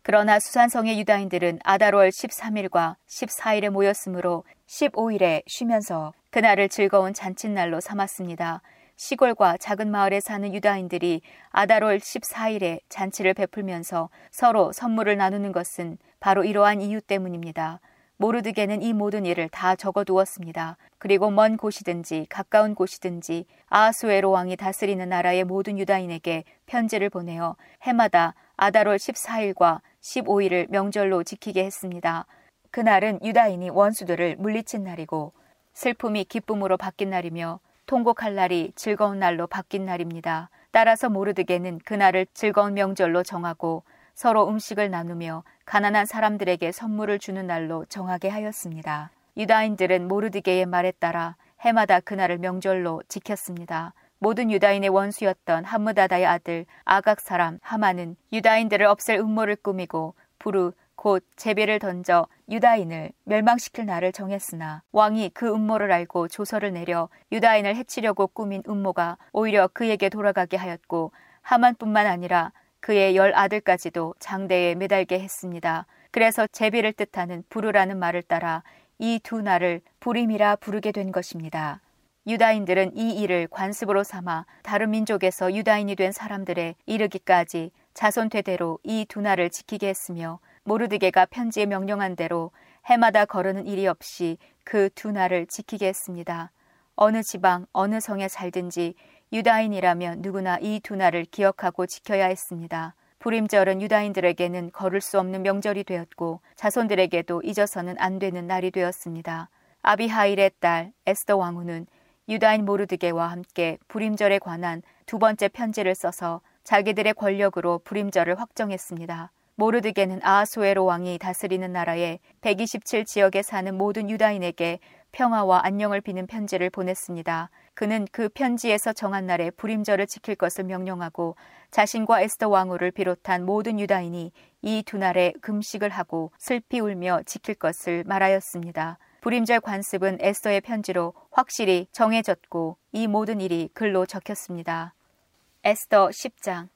그러나 수산성의 유다인들은 아달월 13일과 14일에 모였으므로 15일에 쉬면서 그날을 즐거운 잔칫날로 삼았습니다. 시골과 작은 마을에 사는 유다인들이 아달월 14일에 잔치를 베풀면서 서로 선물을 나누는 것은 바로 이러한 이유 때문입니다. 모르드게는 이 모든 일을 다 적어두었습니다. 그리고 먼 곳이든지 가까운 곳이든지 아하수에로 왕이 다스리는 나라의 모든 유다인에게 편지를 보내어 해마다 아달월 14일과 15일을 명절로 지키게 했습니다. 그날은 유다인이 원수들을 물리친 날이고 슬픔이 기쁨으로 바뀐 날이며 통곡할 날이 즐거운 날로 바뀐 날입니다. 따라서 모르드게는 그날을 즐거운 명절로 정하고 서로 음식을 나누며 가난한 사람들에게 선물을 주는 날로 정하게 하였습니다. 유다인들은 모르드게의 말에 따라 해마다 그날을 명절로 지켰습니다. 모든 유다인의 원수였던 함무다다의 아들 아각 사람 하마는 유다인들을 없앨 음모를 꾸미고 부르 곧 제비를 던져 유다인을 멸망시킬 날을 정했으나 왕이 그 음모를 알고 조서를 내려 유다인을 해치려고 꾸민 음모가 오히려 그에게 돌아가게 하였고 하만뿐만 아니라 그의 열 아들까지도 장대에 매달게 했습니다. 그래서 제비를 뜻하는 부르라는 말을 따라 이 두 날을 부림이라 부르게 된 것입니다. 유다인들은 이 일을 관습으로 삼아 다른 민족에서 유다인이 된 사람들에 이르기까지 자손 되대로 이 두 날을 지키게 했으며 모르드게가 편지에 명령한 대로 해마다 거르는 일이 없이 그 두 날을 지키게 했습니다. 어느 지방, 어느 성에 살든지 유다인이라면 누구나 이 두 날을 기억하고 지켜야 했습니다. 불임절은 유다인들에게는 걸을 수 없는 명절이 되었고 자손들에게도 잊어서는 안 되는 날이 되었습니다. 아비하일의 딸 에스더 왕후는 유다인 모르드게와 함께 불임절에 관한 두 번째 편지를 써서 자기들의 권력으로 불임절을 확정했습니다. 모르드게는 아하소에로 왕이 다스리는 나라의 127 지역에 사는 모든 유다인에게 평화와 안녕을 비는 편지를 보냈습니다. 그는 그 편지에서 정한 날에 불임절을 지킬 것을 명령하고 자신과 에스더 왕후를 비롯한 모든 유다인이 이 두 날에 금식을 하고 슬피 울며 지킬 것을 말하였습니다. 불임절 관습은 에스더의 편지로 확실히 정해졌고 이 모든 일이 글로 적혔습니다. 에스더 10장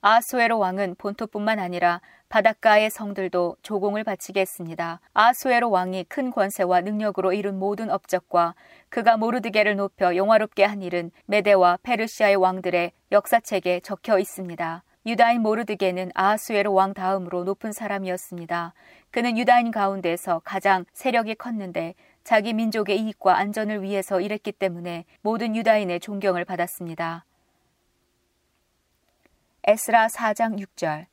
아수에로 왕은 본토뿐만 아니라 바닷가의 성들도 조공을 바치게 했습니다. 아수에로 왕이 큰 권세와 능력으로 이룬 모든 업적과 그가 모르드게를 높여 영화롭게 한 일은 메데와 페르시아의 왕들의 역사책에 적혀 있습니다. 유다인 모르드게는 아하수에로 왕 다음으로 높은 사람이었습니다. 그는 유다인 가운데서 가장 세력이 컸는데 자기 민족의 이익과 안전을 위해서 일했기 때문에 모든 유다인의 존경을 받았습니다. 에스라 4장 6절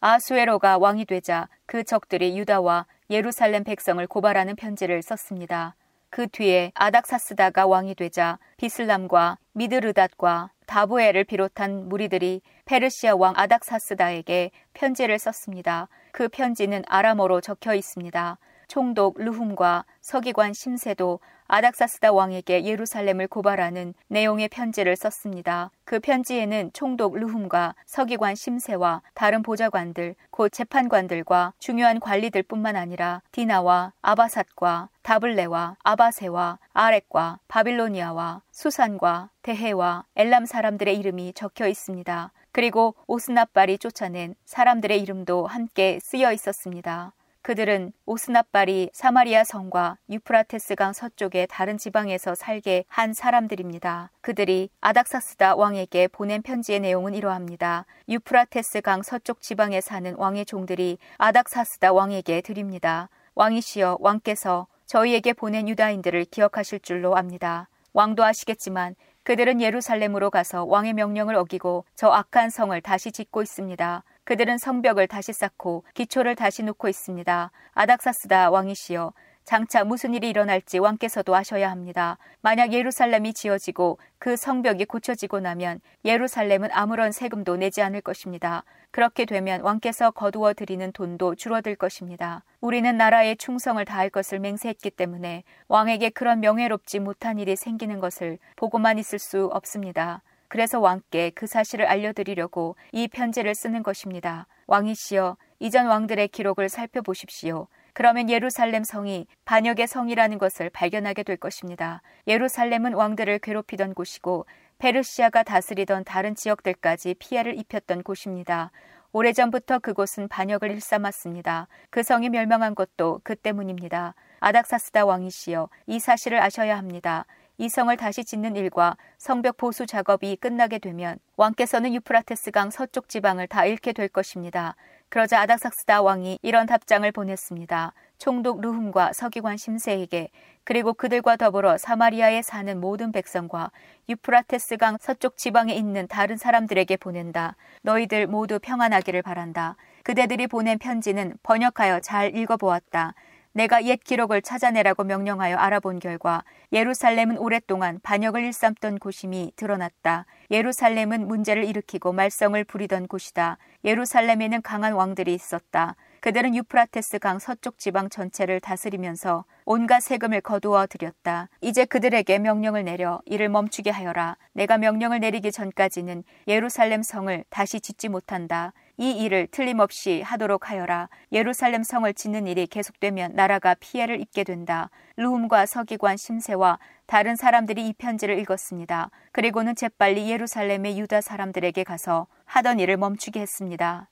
아수에로가 왕이 되자 그 적들이 유다와 예루살렘 백성을 고발하는 편지를 썼습니다. 그 뒤에 아닥사스다가 왕이 되자 비슬람과 미드르닷과 다부에를 비롯한 무리들이 페르시아 왕 아닥사스다에게 편지를 썼습니다. 그 편지는 아람어로 적혀 있습니다. 총독 르훔과 서기관 심세도 아닥사스다 왕에게 예루살렘을 고발하는 내용의 편지를 썼습니다. 그 편지에는 총독 르훔과 서기관 심세와 다른 보좌관들, 곧 재판관들과 중요한 관리들뿐만 아니라 디나와 아바삿과 다블레와 아바세와 아렉과 바빌로니아와 수산과 대해와 엘람 사람들의 이름이 적혀 있습니다. 그리고 오스나발이 쫓아낸 사람들의 이름도 함께 쓰여 있었습니다. 그들은 오스나발이 사마리아 성과 유프라테스강 서쪽의 다른 지방에서 살게 한 사람들입니다. 그들이 아닥사스다 왕에게 보낸 편지의 내용은 이러합니다. 유프라테스강 서쪽 지방에 사는 왕의 종들이 아닥사스다 왕에게 드립니다. 왕이시여 왕께서 저희에게 보낸 유다인들을 기억하실 줄로 압니다. 왕도 아시겠지만 그들은 예루살렘으로 가서 왕의 명령을 어기고 저 악한 성을 다시 짓고 있습니다. 그들은 성벽을 다시 쌓고 기초를 다시 놓고 있습니다. 아닥사스다 왕이시여 장차 무슨 일이 일어날지 왕께서도 아셔야 합니다. 만약 예루살렘이 지어지고 그 성벽이 고쳐지고 나면 예루살렘은 아무런 세금도 내지 않을 것입니다. 그렇게 되면 왕께서 거두어 드리는 돈도 줄어들 것입니다. 우리는 나라에 충성을 다할 것을 맹세했기 때문에 왕에게 그런 명예롭지 못한 일이 생기는 것을 보고만 있을 수 없습니다. 그래서 왕께 그 사실을 알려드리려고 이 편지를 쓰는 것입니다. 왕이시여, 이전 왕들의 기록을 살펴보십시오. 그러면 예루살렘 성이 반역의 성이라는 것을 발견하게 될 것입니다. 예루살렘은 왕들을 괴롭히던 곳이고 페르시아가 다스리던 다른 지역들까지 피해를 입혔던 곳입니다. 오래전부터 그곳은 반역을 일삼았습니다. 그 성이 멸망한 것도 그 때문입니다. 아닥사스다 왕이시여, 이 사실을 아셔야 합니다. 이 성을 다시 짓는 일과 성벽 보수 작업이 끝나게 되면 왕께서는 유프라테스강 서쪽 지방을 다 잃게 될 것입니다. 그러자 아닥삭스다 왕이 이런 답장을 보냈습니다. 총독 루훔과 서기관 심세에게 그리고 그들과 더불어 사마리아에 사는 모든 백성과 유프라테스강 서쪽 지방에 있는 다른 사람들에게 보낸다. 너희들 모두 평안하기를 바란다. 그대들이 보낸 편지는 번역하여 잘 읽어보았다. 내가 옛 기록을 찾아내라고 명령하여 알아본 결과 예루살렘은 오랫동안 반역을 일삼던 곳임이 드러났다. 예루살렘은 문제를 일으키고 말썽을 부리던 곳이다. 예루살렘에는 강한 왕들이 있었다. 그들은 유프라테스 강 서쪽 지방 전체를 다스리면서 온갖 세금을 거두어 들였다. 이제 그들에게 명령을 내려 이를 멈추게 하여라. 내가 명령을 내리기 전까지는 예루살렘 성을 다시 짓지 못한다. 이 일을 틀림없이 하도록 하여라. 예루살렘 성을 짓는 일이 계속되면 나라가 피해를 입게 된다. 루움과 서기관 심세와 다른 사람들이 이 편지를 읽었습니다. 그리고는 재빨리 예루살렘의 유다 사람들에게 가서 하던 일을 멈추게 했습니다.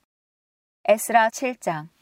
에스라 7장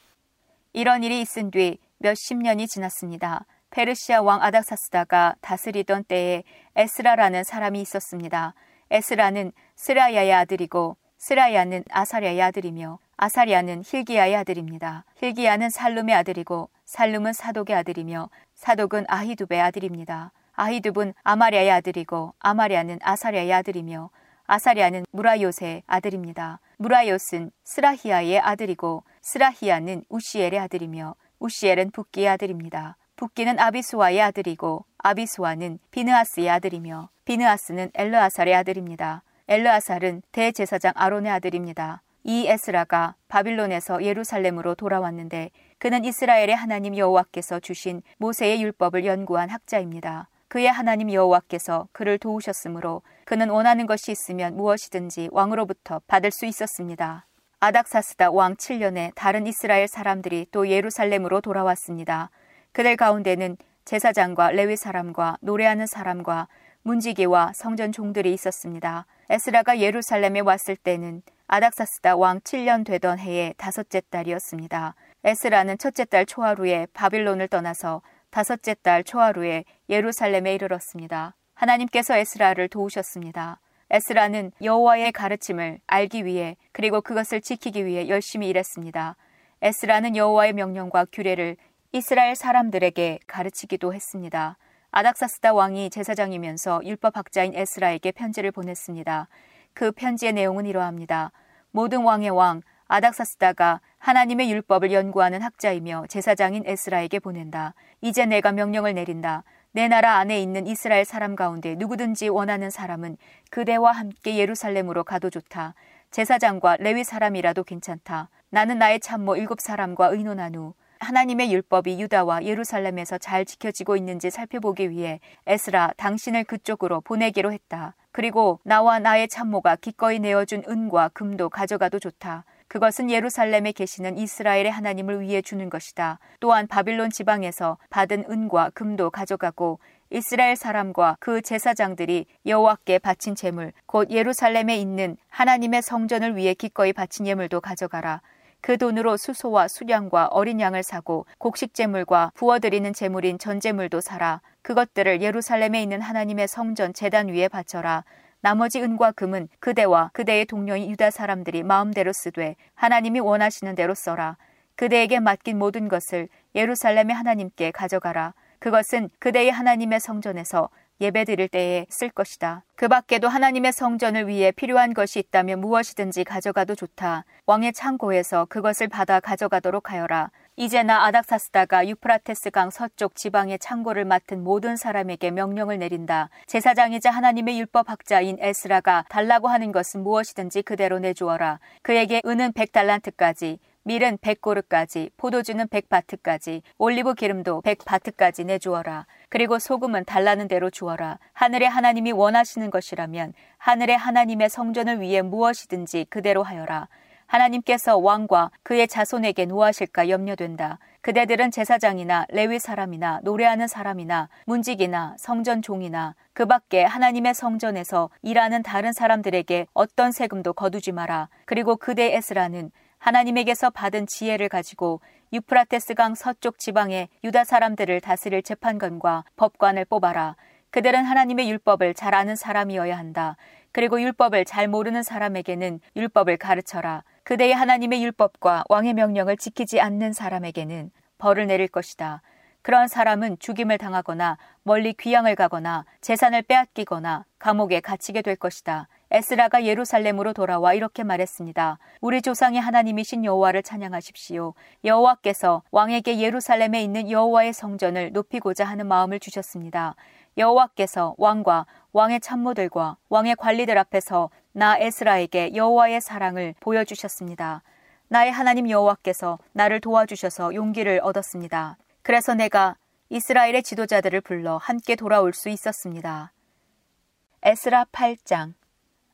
이런 일이 있은 뒤 몇십 년이 지났습니다. 페르시아 왕 아닥사스다가 다스리던 때에 에스라라는 사람이 있었습니다. 에스라는 스라야의 아들이고 스라야는 아사랴의 아들이며 아사랴는 힐기야의 아들입니다. 힐기야는 살룸의 아들이고 살룸은 사독의 아들이며 사독은 아히두베의 아들입니다. 아히둡은 아마랴의 아들이고 아마랴는 아사랴의 아들이며 아사랴는 무라요스의 아들입니다. 무라요스는 스라히야의 아들이고 스라히야는 우시엘의 아들이며 우시엘은 붓기의 아들입니다. 붓기는 아비수아의 아들이고 아비수아는 비느아스의 아들이며 비느아스는 엘르아살의 아들입니다. 엘르아살은 대제사장 아론의 아들입니다. 이 에스라가 바빌론에서 예루살렘으로 돌아왔는데 그는 이스라엘의 하나님 여호와께서 주신 모세의 율법을 연구한 학자입니다. 그의 하나님 여호와께서 그를 도우셨으므로 그는 원하는 것이 있으면 무엇이든지 왕으로부터 받을 수 있었습니다. 아닥사스다 왕 7년에 다른 이스라엘 사람들이 또 예루살렘으로 돌아왔습니다. 그들 가운데는 제사장과 레위 사람과 노래하는 사람과 문지기와 성전 종들이 있었습니다. 에스라가 예루살렘에 왔을 때는 아닥사스다 왕 7년 되던 해의 다섯째 달이었습니다. 에스라는 첫째 달 초하루에 바빌론을 떠나서 다섯째 달 초하루에 예루살렘에 이르렀습니다. 하나님께서 에스라를 도우셨습니다. 에스라는 여호와의 가르침을 알기 위해 그리고 그것을 지키기 위해 열심히 일했습니다. 에스라는 여호와의 명령과 규례를 이스라엘 사람들에게 가르치기도 했습니다. 아닥사스다 왕이 제사장이면서 율법학자인 에스라에게 편지를 보냈습니다. 그 편지의 내용은 이러합니다. 모든 왕의 왕 아닥사스다가 하나님의 율법을 연구하는 학자이며 제사장인 에스라에게 보낸다. 이제 내가 명령을 내린다. 내 나라 안에 있는 이스라엘 사람 가운데 누구든지 원하는 사람은 그대와 함께 예루살렘으로 가도 좋다. 제사장과 레위 사람이라도 괜찮다. 나는 나의 참모 일곱 사람과 의논한 후 하나님의 율법이 유다와 예루살렘에서 잘 지켜지고 있는지 살펴보기 위해 에스라 당신을 그쪽으로 보내기로 했다. 그리고 나와 나의 참모가 기꺼이 내어준 은과 금도 가져가도 좋다. 그것은 예루살렘에 계시는 이스라엘의 하나님을 위해 주는 것이다. 또한 바빌론 지방에서 받은 은과 금도 가져가고 이스라엘 사람과 그 제사장들이 여호와께 바친 제물 곧 예루살렘에 있는 하나님의 성전을 위해 기꺼이 바친 예물도 가져가라. 그 돈으로 수소와 수량과 어린 양을 사고 곡식 제물과 부어드리는 제물인 전제물도 사라. 그것들을 예루살렘에 있는 하나님의 성전 재단 위에 바쳐라. 나머지 은과 금은 그대와 그대의 동료인 유다 사람들이 마음대로 쓰되 하나님이 원하시는 대로 써라. 그대에게 맡긴 모든 것을 예루살렘의 하나님께 가져가라. 그것은 그대의 하나님의 성전에서 예배 드릴 때에 쓸 것이다. 그 밖에도 하나님의 성전을 위해 필요한 것이 있다면 무엇이든지 가져가도 좋다. 왕의 창고에서 그것을 받아 가져가도록 하여라. 이제 나 아닥사스다가 유프라테스 강 서쪽 지방의 창고를 맡은 모든 사람에게 명령을 내린다. 제사장이자 하나님의 율법학자인 에스라가 달라고 하는 것은 무엇이든지 그대로 내주어라. 그에게 은은 백달란트까지 밀은 백고르까지 포도주는 백바트까지 올리브 기름도 백바트까지 내주어라. 그리고 소금은 달라는 대로 주어라. 하늘의 하나님이 원하시는 것이라면 하늘의 하나님의 성전을 위해 무엇이든지 그대로 하여라. 하나님께서 왕과 그의 자손에게 노하실까 염려된다. 그대들은 제사장이나 레위 사람이나 노래하는 사람이나 문직이나 성전 종이나 그 밖에 하나님의 성전에서 일하는 다른 사람들에게 어떤 세금도 거두지 마라. 그리고 그대 에스라는 하나님에게서 받은 지혜를 가지고 유프라테스 강 서쪽 지방의 유다 사람들을 다스릴 재판관과 법관을 뽑아라. 그들은 하나님의 율법을 잘 아는 사람이어야 한다. 그리고 율법을 잘 모르는 사람에게는 율법을 가르쳐라. 그대의 하나님의 율법과 왕의 명령을 지키지 않는 사람에게는 벌을 내릴 것이다. 그런 사람은 죽임을 당하거나 멀리 귀양을 가거나 재산을 빼앗기거나 감옥에 갇히게 될 것이다. 에스라가 예루살렘으로 돌아와 이렇게 말했습니다. 우리 조상의 하나님이신 여호와를 찬양하십시오. 여호와께서 왕에게 예루살렘에 있는 여호와의 성전을 높이고자 하는 마음을 주셨습니다. 여호와께서 왕과 왕의 참모들과 왕의 관리들 앞에서 나 에스라에게 여호와의 사랑을 보여주셨습니다. 나의 하나님 여호와께서 나를 도와주셔서 용기를 얻었습니다. 그래서 내가 이스라엘의 지도자들을 불러 함께 돌아올 수 있었습니다. 에스라 8장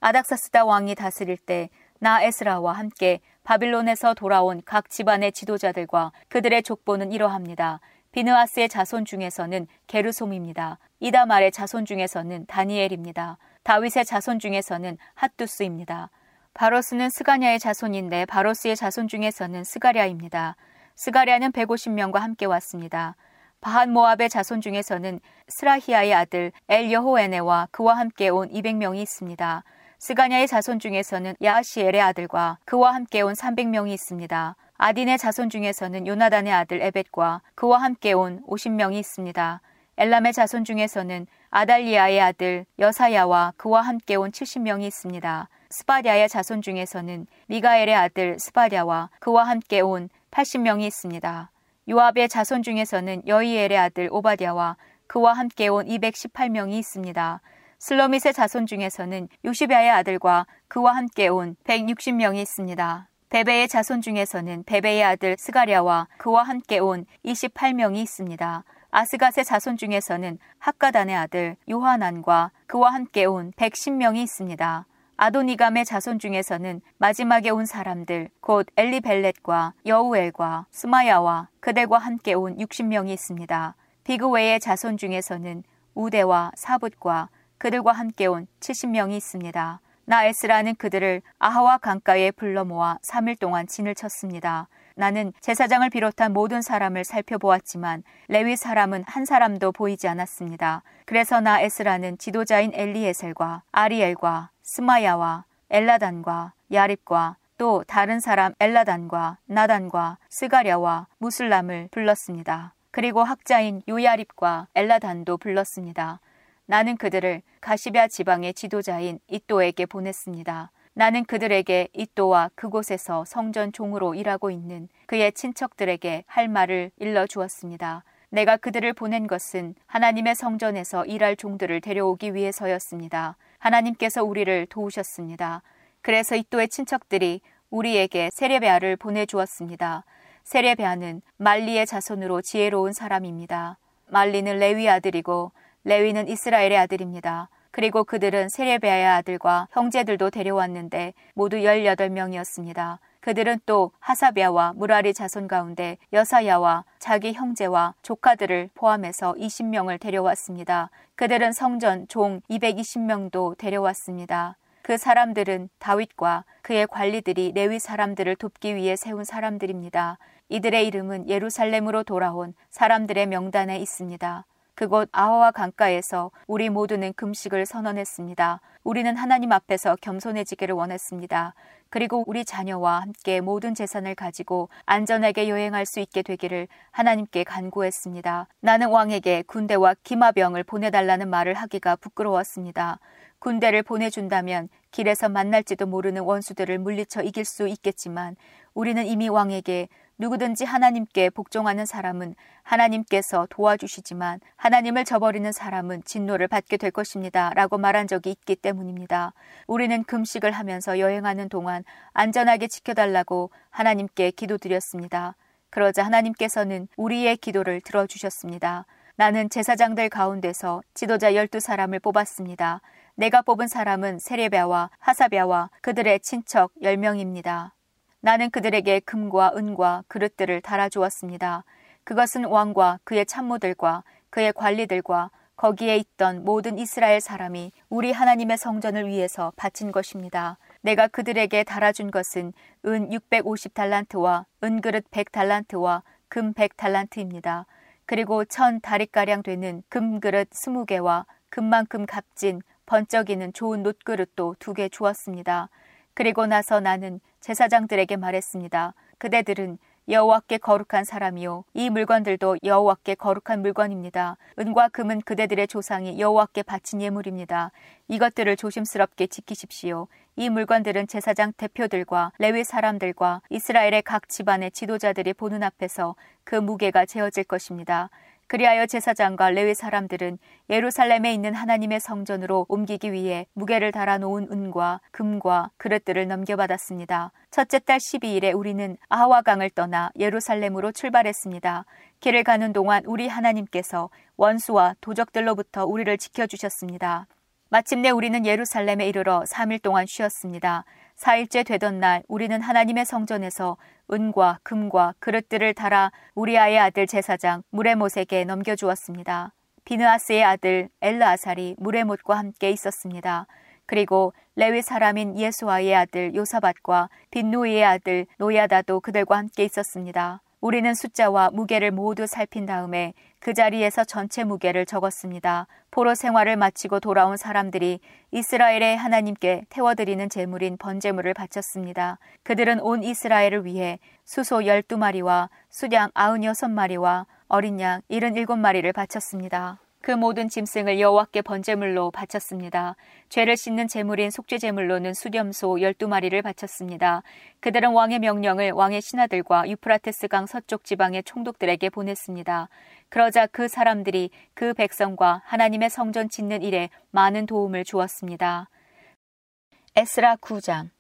아닥사스다 왕이 다스릴 때 나 에스라와 함께 바빌론에서 돌아온 각 집안의 지도자들과 그들의 족보는 이러합니다. 비느하스의 자손 중에서는 게르솜입니다. 이다말의 자손 중에서는 다니엘입니다. 다윗의 자손 중에서는 핫두스입니다. 바로스는 스가냐의 자손인데 바로스의 자손 중에서는 스가랴입니다. 스가랴는 150명과 함께 왔습니다. 바핫 모압의 자손 중에서는 스라히아의 아들 엘 여호에네와 그와 함께 온 200명이 있습니다. 스가냐의 자손 중에서는 야시엘의 아들과 그와 함께 온 300명이 있습니다. 아딘의 자손 중에서는 요나단의 아들 에벳과 그와 함께 온 50명이 있습니다. 엘람의 자손 중에서는 아달리아의 아들 여사야와 그와 함께 온 70명이 있습니다. 스바랴의 자손 중에서는 미가엘의 아들 스바랴와 그와 함께 온 80명이 있습니다. 요압의 자손 중에서는 여이엘의 아들 오바디아와 그와 함께 온 218명이 있습니다. 슬로밋의 자손 중에서는 요시베아의 아들과 그와 함께 온 160명이 있습니다. 베베의 자손 중에서는 베베의 아들 스가랴와 그와 함께 온 28명이 있습니다. 아스갓의 자손 중에서는 학가단의 아들 요하난과 그와 함께 온 110명이 있습니다. 아도니감의 자손 중에서는 마지막에 온 사람들 곧 엘리벨렛과 여우엘과 스마야와 그들과 함께 온 60명이 있습니다. 비그웨의 자손 중에서는 우대와 사붓과 그들과 함께 온 70명이 있습니다. 나에스라는 그들을 아하와 강가에 불러 모아 3일 동안 진을 쳤습니다. 나는 제사장을 비롯한 모든 사람을 살펴보았지만 레위 사람은 한 사람도 보이지 않았습니다. 그래서 나 에스라는 지도자인 엘리에셀과 아리엘과 스마야와 엘라단과 야립과 또 다른 사람 엘라단과 나단과 스가랴와 무슬람을 불렀습니다. 그리고 학자인 요야립과 엘라단도 불렀습니다. 나는 그들을 가시베아 지방의 지도자인 이또에게 보냈습니다. 나는 그들에게 이또와 그곳에서 성전 종으로 일하고 있는 그의 친척들에게 할 말을 일러 주었습니다. 내가 그들을 보낸 것은 하나님의 성전에서 일할 종들을 데려오기 위해서였습니다. 하나님께서 우리를 도우셨습니다. 그래서 이또의 친척들이 우리에게 세레베아를 보내주었습니다. 세레베아는 말리의 자손으로 지혜로운 사람입니다. 말리는 레위 아들이고 레위는 이스라엘의 아들입니다. 그리고 그들은 세레베아의 아들과 형제들도 데려왔는데 모두 18명이었습니다. 그들은 또 하사비아와 무라리 자손 가운데 여사야와 자기 형제와 조카들을 포함해서 20명을 데려왔습니다. 그들은 성전 종 220명도 데려왔습니다. 그 사람들은 다윗과 그의 관리들이 레위 사람들을 돕기 위해 세운 사람들입니다. 이들의 이름은 예루살렘으로 돌아온 사람들의 명단에 있습니다. 그곳 아하와 강가에서 우리 모두는 금식을 선언했습니다. 우리는 하나님 앞에서 겸손해지기를 원했습니다. 그리고 우리 자녀와 함께 모든 재산을 가지고 안전하게 여행할 수 있게 되기를 하나님께 간구했습니다. 나는 왕에게 군대와 기마병을 보내달라는 말을 하기가 부끄러웠습니다. 군대를 보내준다면 길에서 만날지도 모르는 원수들을 물리쳐 이길 수 있겠지만 우리는 이미 왕에게 누구든지 하나님께 복종하는 사람은 하나님께서 도와주시지만 하나님을 저버리는 사람은 진노를 받게 될 것입니다. 라고 말한 적이 있기 때문입니다. 우리는 금식을 하면서 여행하는 동안 안전하게 지켜달라고 하나님께 기도드렸습니다. 그러자 하나님께서는 우리의 기도를 들어주셨습니다. 나는 제사장들 가운데서 지도자 12사람을 뽑았습니다. 내가 뽑은 사람은 세레베와 하사베와 그들의 친척 10명입니다. 나는 그들에게 금과 은과 그릇들을 달아주었습니다. 그것은 왕과 그의 참모들과 그의 관리들과 거기에 있던 모든 이스라엘 사람이 우리 하나님의 성전을 위해서 바친 것입니다. 내가 그들에게 달아준 것은 은 650달란트와 은그릇 100달란트와 금 100달란트입니다. 그리고 천 다리가량 되는 금그릇 20개와 금만큼 값진 번쩍이는 좋은 놋그릇도 두 개 주었습니다. 그리고 나서 나는 제사장들에게 말했습니다. 그대들은 여호와께 거룩한 사람이요 이 물건들도 여호와께 거룩한 물건입니다. 은과 금은 그대들의 조상이 여호와께 바친 예물입니다. 이것들을 조심스럽게 지키십시오. 이 물건들은 제사장 대표들과 레위 사람들과 이스라엘의 각 집안의 지도자들이 보는 앞에서 그 무게가 재어질 것입니다. 그리하여 제사장과 레위 사람들은 예루살렘에 있는 하나님의 성전으로 옮기기 위해 무게를 달아놓은 은과 금과 그릇들을 넘겨받았습니다. 첫째 달 12일에 우리는 아하와강을 떠나 예루살렘으로 출발했습니다. 길을 가는 동안 우리 하나님께서 원수와 도적들로부터 우리를 지켜주셨습니다. 마침내 우리는 예루살렘에 이르러 3일 동안 쉬었습니다. 4일째 되던 날 우리는 하나님의 성전에서 은과 금과 그릇들을 달아 우리아의 아들 제사장 무레못에게 넘겨주었습니다. 비느아스의 아들 엘르아살이 무레못과 함께 있었습니다. 그리고 레위 사람인 예수아의 아들 요사밭과 빈누이의 아들 노야다도 그들과 함께 있었습니다. 우리는 숫자와 무게를 모두 살핀 다음에 그 자리에서 전체 무게를 적었습니다. 포로 생활을 마치고 돌아온 사람들이 이스라엘의 하나님께 태워드리는 제물인 번제물을 바쳤습니다. 그들은 온 이스라엘을 위해 수소 12마리와 수량 96마리와 어린 양 77마리를 바쳤습니다. 그 모든 짐승을 여호와께 번제물로 바쳤습니다. 죄를 씻는 제물인 속죄 제물로는 수렴소 12마리를 바쳤습니다. 그들은 왕의 명령을 왕의 신하들과 유프라테스 강 서쪽 지방의 총독들에게 보냈습니다. 그러자 그 사람들이 그 백성과 하나님의 성전 짓는 일에 많은 도움을 주었습니다. 에스라 9장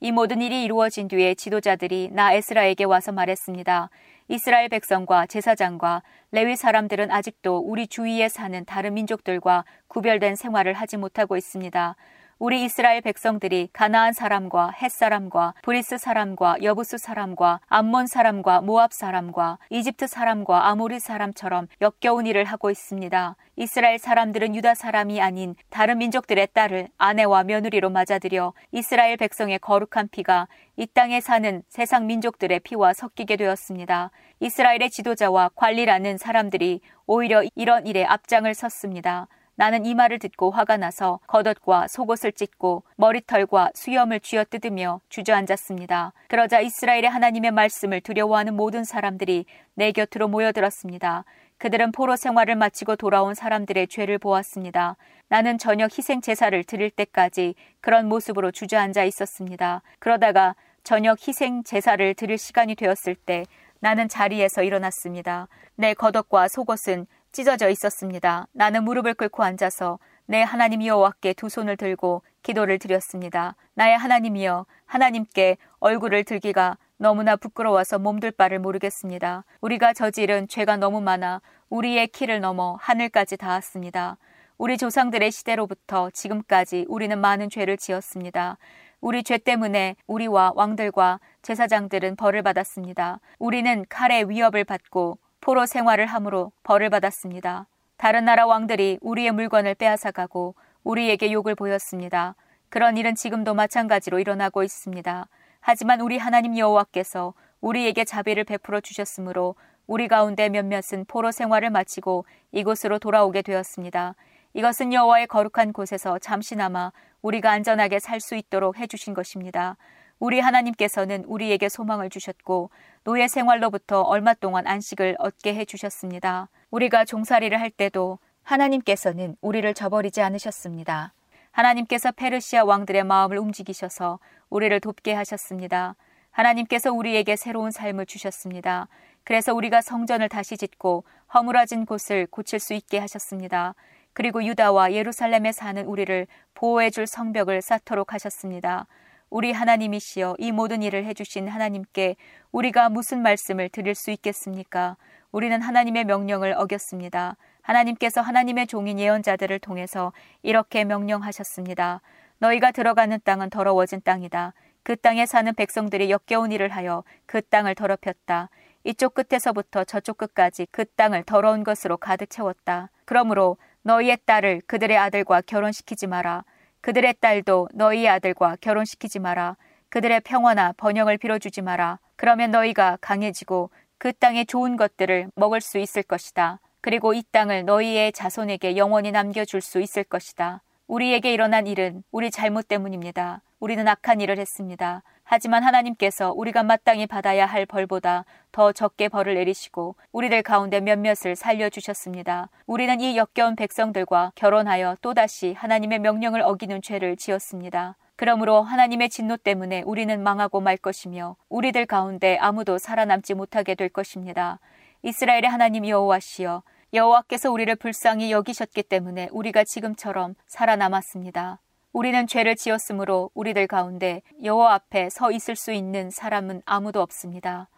이 모든 일이 이루어진 뒤에 지도자들이 나 에스라에게 와서 말했습니다. 이스라엘 백성과 제사장과 레위 사람들은 아직도 우리 주위에 사는 다른 민족들과 구별된 생활을 하지 못하고 있습니다. 우리 이스라엘 백성들이 가나안 사람과 헷 사람과 브리스 사람과 여부스 사람과 암몬 사람과 모압 사람과 이집트 사람과 아모리 사람처럼 역겨운 일을 하고 있습니다. 이스라엘 사람들은 유다 사람이 아닌 다른 민족들의 딸을 아내와 며느리로 맞아들여 이스라엘 백성의 거룩한 피가 이 땅에 사는 세상 민족들의 피와 섞이게 되었습니다. 이스라엘의 지도자와 관리라는 사람들이 오히려 이런 일에 앞장을 섰습니다. 나는 이 말을 듣고 화가 나서 겉옷과 속옷을 찢고 머리털과 수염을 쥐어 뜯으며 주저앉았습니다. 그러자 이스라엘의 하나님의 말씀을 두려워하는 모든 사람들이 내 곁으로 모여들었습니다. 그들은 포로 생활을 마치고 돌아온 사람들의 죄를 보았습니다. 나는 저녁 희생 제사를 드릴 때까지 그런 모습으로 주저앉아 있었습니다. 그러다가 저녁 희생 제사를 드릴 시간이 되었을 때 나는 자리에서 일어났습니다. 내 겉옷과 속옷은 찢어져 있었습니다. 나는 무릎을 꿇고 앉아서 내 하나님 여호와께 두 손을 들고 기도를 드렸습니다. 나의 하나님이여 하나님께 얼굴을 들기가 너무나 부끄러워서 몸둘 바를 모르겠습니다. 우리가 저지른 죄가 너무 많아 우리의 키를 넘어 하늘까지 닿았습니다. 우리 조상들의 시대로부터 지금까지 우리는 많은 죄를 지었습니다. 우리 죄 때문에 우리와 왕들과 제사장들은 벌을 받았습니다. 우리는 칼의 위협을 받고 포로 생활을 함으로 벌을 받았습니다. 다른 나라 왕들이 우리의 물건을 빼앗아가고 우리에게 욕을 보였습니다. 그런 일은 지금도 마찬가지로 일어나고 있습니다. 하지만 우리 하나님 여호와께서 우리에게 자비를 베풀어 주셨으므로 우리 가운데 몇몇은 포로 생활을 마치고 이곳으로 돌아오게 되었습니다. 이것은 여호와의 거룩한 곳에서 잠시나마 우리가 안전하게 살 수 있도록 해주신 것입니다. 우리 하나님께서는 우리에게 소망을 주셨고 노예 생활로부터 얼마 동안 안식을 얻게 해 주셨습니다. 우리가 종살이를 할 때도 하나님께서는 우리를 저버리지 않으셨습니다. 하나님께서 페르시아 왕들의 마음을 움직이셔서 우리를 돕게 하셨습니다. 하나님께서 우리에게 새로운 삶을 주셨습니다. 그래서 우리가 성전을 다시 짓고 허물어진 곳을 고칠 수 있게 하셨습니다. 그리고 유다와 예루살렘에 사는 우리를 보호해 줄 성벽을 쌓도록 하셨습니다. 우리 하나님이시여 이 모든 일을 해주신 하나님께 우리가 무슨 말씀을 드릴 수 있겠습니까? 우리는 하나님의 명령을 어겼습니다. 하나님께서 하나님의 종인 예언자들을 통해서 이렇게 명령하셨습니다. 너희가 들어가는 땅은 더러워진 땅이다. 그 땅에 사는 백성들이 역겨운 일을 하여 그 땅을 더럽혔다. 이쪽 끝에서부터 저쪽 끝까지 그 땅을 더러운 것으로 가득 채웠다. 그러므로 너희의 딸을 그들의 아들과 결혼시키지 마라. 그들의 딸도 너희 아들과 결혼시키지 마라. 그들의 평화나 번영을 빌어주지 마라. 그러면 너희가 강해지고 그 땅의 좋은 것들을 먹을 수 있을 것이다. 그리고 이 땅을 너희의 자손에게 영원히 남겨줄 수 있을 것이다. 우리에게 일어난 일은 우리 잘못 때문입니다. 우리는 악한 일을 했습니다. 하지만 하나님께서 우리가 마땅히 받아야 할 벌보다 더 적게 벌을 내리시고 우리들 가운데 몇몇을 살려주셨습니다. 우리는 이 역겨운 백성들과 결혼하여 또다시 하나님의 명령을 어기는 죄를 지었습니다. 그러므로 하나님의 진노 때문에 우리는 망하고 말 것이며 우리들 가운데 아무도 살아남지 못하게 될 것입니다. 이스라엘의 하나님 여호와시여 여호와께서 우리를 불쌍히 여기셨기 때문에 우리가 지금처럼 살아남았습니다. 우리는 죄를 지었으므로 우리들 가운데 여호와 앞에 서 있을 수 있는 사람은 아무도 없습니다.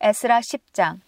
에스라 10장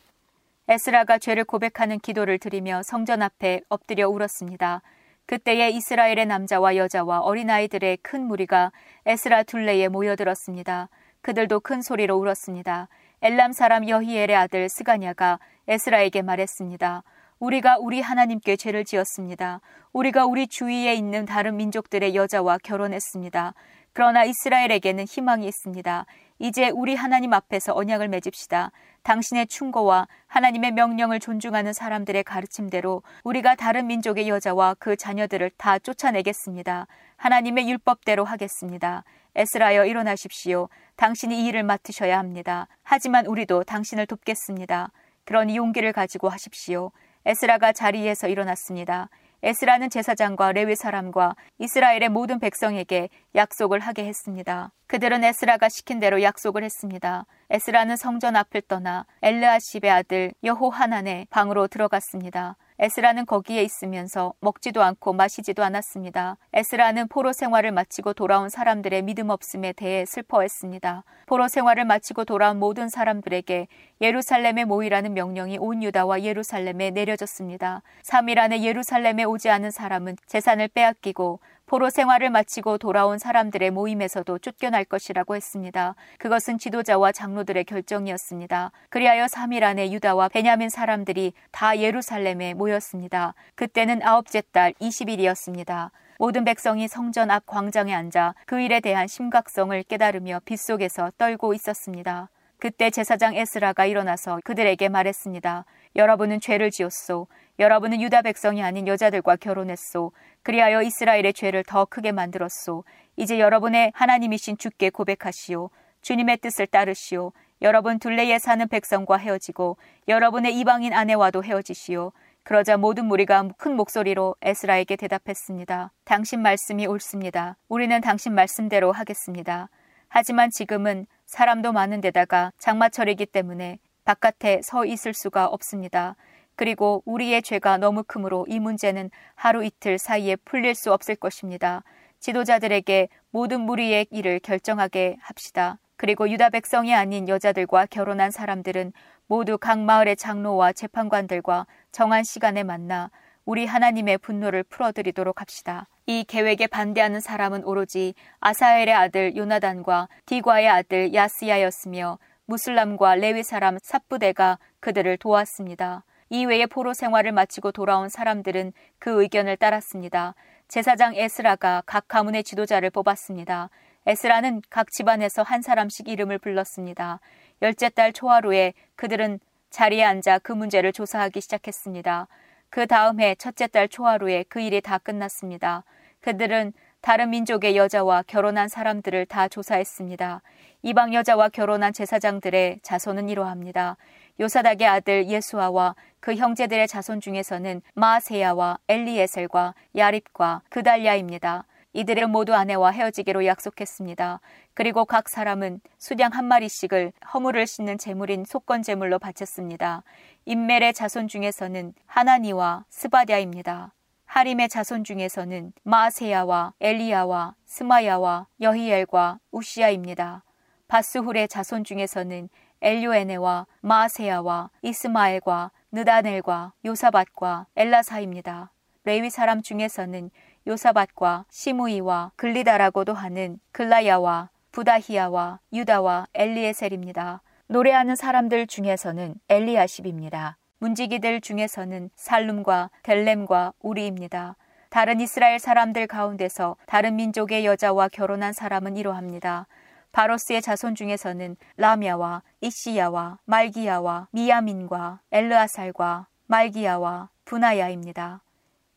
에스라가 죄를 고백하는 기도를 드리며 성전 앞에 엎드려 울었습니다. 그때에 이스라엘의 남자와 여자와 어린아이들의 큰 무리가 에스라 둘레에 모여들었습니다. 그들도 큰 소리로 울었습니다. 엘람 사람 여히엘의 아들 스가냐가 에스라에게 말했습니다. 우리가 우리 하나님께 죄를 지었습니다. 우리가 우리 주위에 있는 다른 민족들의 여자와 결혼했습니다. 그러나 이스라엘에게는 희망이 있습니다. 이제 우리 하나님 앞에서 언약을 맺읍시다. 당신의 충고와 하나님의 명령을 존중하는 사람들의 가르침대로 우리가 다른 민족의 여자와 그 자녀들을 다 쫓아내겠습니다. 하나님의 율법대로 하겠습니다. 에스라여 일어나십시오. 당신이 이 일을 맡으셔야 합니다. 하지만 우리도 당신을 돕겠습니다. 그러니 용기를 가지고 하십시오. 에스라가 자리에서 일어났습니다. 에스라는 제사장과 레위 사람과 이스라엘의 모든 백성에게 약속을 하게 했습니다. 그들은 에스라가 시킨 대로 약속을 했습니다. 에스라는 성전 앞을 떠나 엘르아십의 아들 여호하난의 방으로 들어갔습니다. 에스라는 거기에 있으면서 먹지도 않고 마시지도 않았습니다. 에스라는 포로 생활을 마치고 돌아온 사람들의 믿음 없음에 대해 슬퍼했습니다. 포로 생활을 마치고 돌아온 모든 사람들에게 예루살렘에 모이라는 명령이 온 유다와 예루살렘에 내려졌습니다. 3일 안에 예루살렘에 오지 않은 사람은 재산을 빼앗기고 포로 생활을 마치고 돌아온 사람들의 모임에서도 쫓겨날 것이라고 했습니다. 그것은 지도자와 장로들의 결정이었습니다. 그리하여 3일 안에 유다와 베냐민 사람들이 다 예루살렘에 모였습니다. 그때는 아홉째 달 20일이었습니다. 모든 백성이 성전 앞 광장에 앉아 그 일에 대한 심각성을 깨달으며 빗속에서 떨고 있었습니다. 그때 제사장 에스라가 일어나서 그들에게 말했습니다. 여러분은 죄를 지었소. 여러분은 유다 백성이 아닌 여자들과 결혼했소. 그리하여 이스라엘의 죄를 더 크게 만들었소. 이제 여러분의 하나님이신 주께 고백하시오. 주님의 뜻을 따르시오. 여러분 둘레에 사는 백성과 헤어지고 여러분의 이방인 아내와도 헤어지시오. 그러자 모든 무리가 큰 목소리로 에스라에게 대답했습니다. 당신 말씀이 옳습니다. 우리는 당신 말씀대로 하겠습니다. 하지만 지금은 사람도 많은 데다가 장마철이기 때문에 바깥에 서 있을 수가 없습니다. 그리고 우리의 죄가 너무 크므로 이 문제는 하루 이틀 사이에 풀릴 수 없을 것입니다. 지도자들에게 모든 무리의 일을 결정하게 합시다. 그리고 유다 백성이 아닌 여자들과 결혼한 사람들은 모두 각 마을의 장로와 재판관들과 정한 시간에 만나 우리 하나님의 분노를 풀어드리도록 합시다. 이 계획에 반대하는 사람은 오로지 아사엘의 아들 요나단과 디과의 아들 야스야였으며 무슬람과 레위 사람 삽부대가 그들을 도왔습니다. 이외에 포로 생활을 마치고 돌아온 사람들은 그 의견을 따랐습니다. 제사장 에스라가 각 가문의 지도자를 뽑았습니다. 에스라는 각 집안에서 한 사람씩 이름을 불렀습니다. 열째 달 초하루에 그들은 자리에 앉아 그 문제를 조사하기 시작했습니다. 그 다음 해 첫째 달 초하루에 그 일이 다 끝났습니다. 그들은 다른 민족의 여자와 결혼한 사람들을 다 조사했습니다. 이방 여자와 결혼한 제사장들의 자손은 이러합니다. 요사닥의 아들 예수아와 그 형제들의 자손 중에서는 마세야와 엘리에셀과 야립과 그달랴입니다. 이들은 모두 아내와 헤어지기로 약속했습니다. 그리고 각 사람은 숫양 한 마리씩을 허물을 씻는 제물인 속건 제물로 바쳤습니다. 임멜의 자손 중에서는 하나니와 스바디아입니다. 하림의 자손 중에서는 마세야와 엘리야와 스마야와 여히엘과 우시야입니다. 바스훌의 자손 중에서는 엘요에네와 마세야와 이스마엘과 느다넬과 요사밭과 엘라사입니다. 레위 사람 중에서는 요사밭과 시무이와 글리다라고도 하는 글라야와 부다히야와 유다와 엘리에셀입니다. 노래하는 사람들 중에서는 엘리아십입니다. 문지기들 중에서는 살룸과 델렘과 우리입니다. 다른 이스라엘 사람들 가운데서 다른 민족의 여자와 결혼한 사람은 이러합니다. 바로스의 자손 중에서는 라미아와 이시야와 말기야와 미야민과 엘르아살과 말기야와 분하야입니다.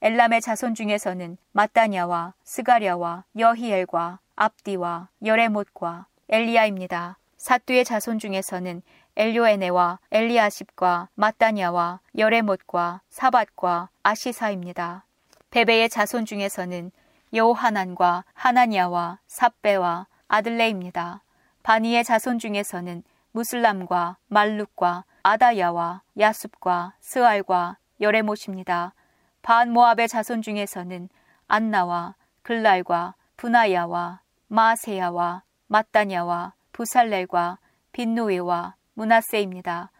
엘람의 자손 중에서는 마따냐와 스가랴와 여히엘과 압디와 여레못과 엘리야입니다. 사뚜의 자손 중에서는 엘료에네와 엘리아십과 마따냐와 여레못과 사밧과 아시사입니다. 베베의 자손 중에서는 여호하난과 하나니아와 삽베와 아들레입니다. 바니의 자손 중에서는 무슬람과 말룩과 아다야와 야숲과 스알과 여레못입니다. 반 모압의 자손 중에서는 안나와 글랄과 분하야와 마세야와 마따냐와 부살렐과 빈노이와 문하세입니다.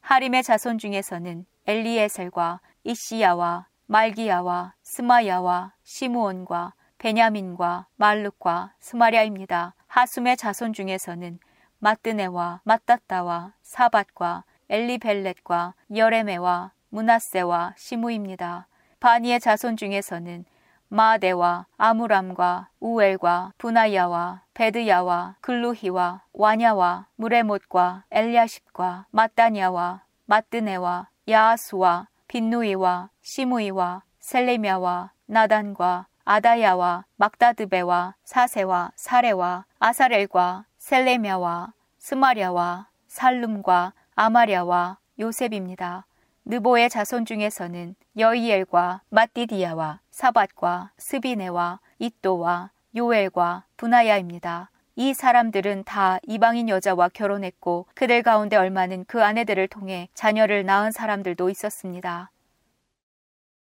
하림의 자손 중에서는 엘리에셀과 이시야와 말기야와 스마야와 시무온과 베냐민과 말룩과 스마랴입니다. 하숨의 자손 중에서는 마뜨네와 마따따와 사밧과 엘리벨렛과 여레메와 문하세와 시무입니다. 바니의 자손 중에서는 마데와 아무람과 우엘과 분하야와 베드야와 글루히와 와냐와 무레못과 엘리아십과 마따냐와 마뜨네와 야아수와 빈누이와 시무이와 셀레미아와 나단과 아다야와 막다드베와 사세와 사레와 아사렐과 셀레미아와 스마랴와 살룸과 아마랴와 요셉입니다. 느보의 자손 중에서는 여이엘과 마띠디야와 사밧과 스비네와 이또와 요엘과 분하야입니다. 이 사람들은 다 이방인 여자와 결혼했고 그들 가운데 얼마는 그 아내들을 통해 자녀를 낳은 사람들도 있었습니다.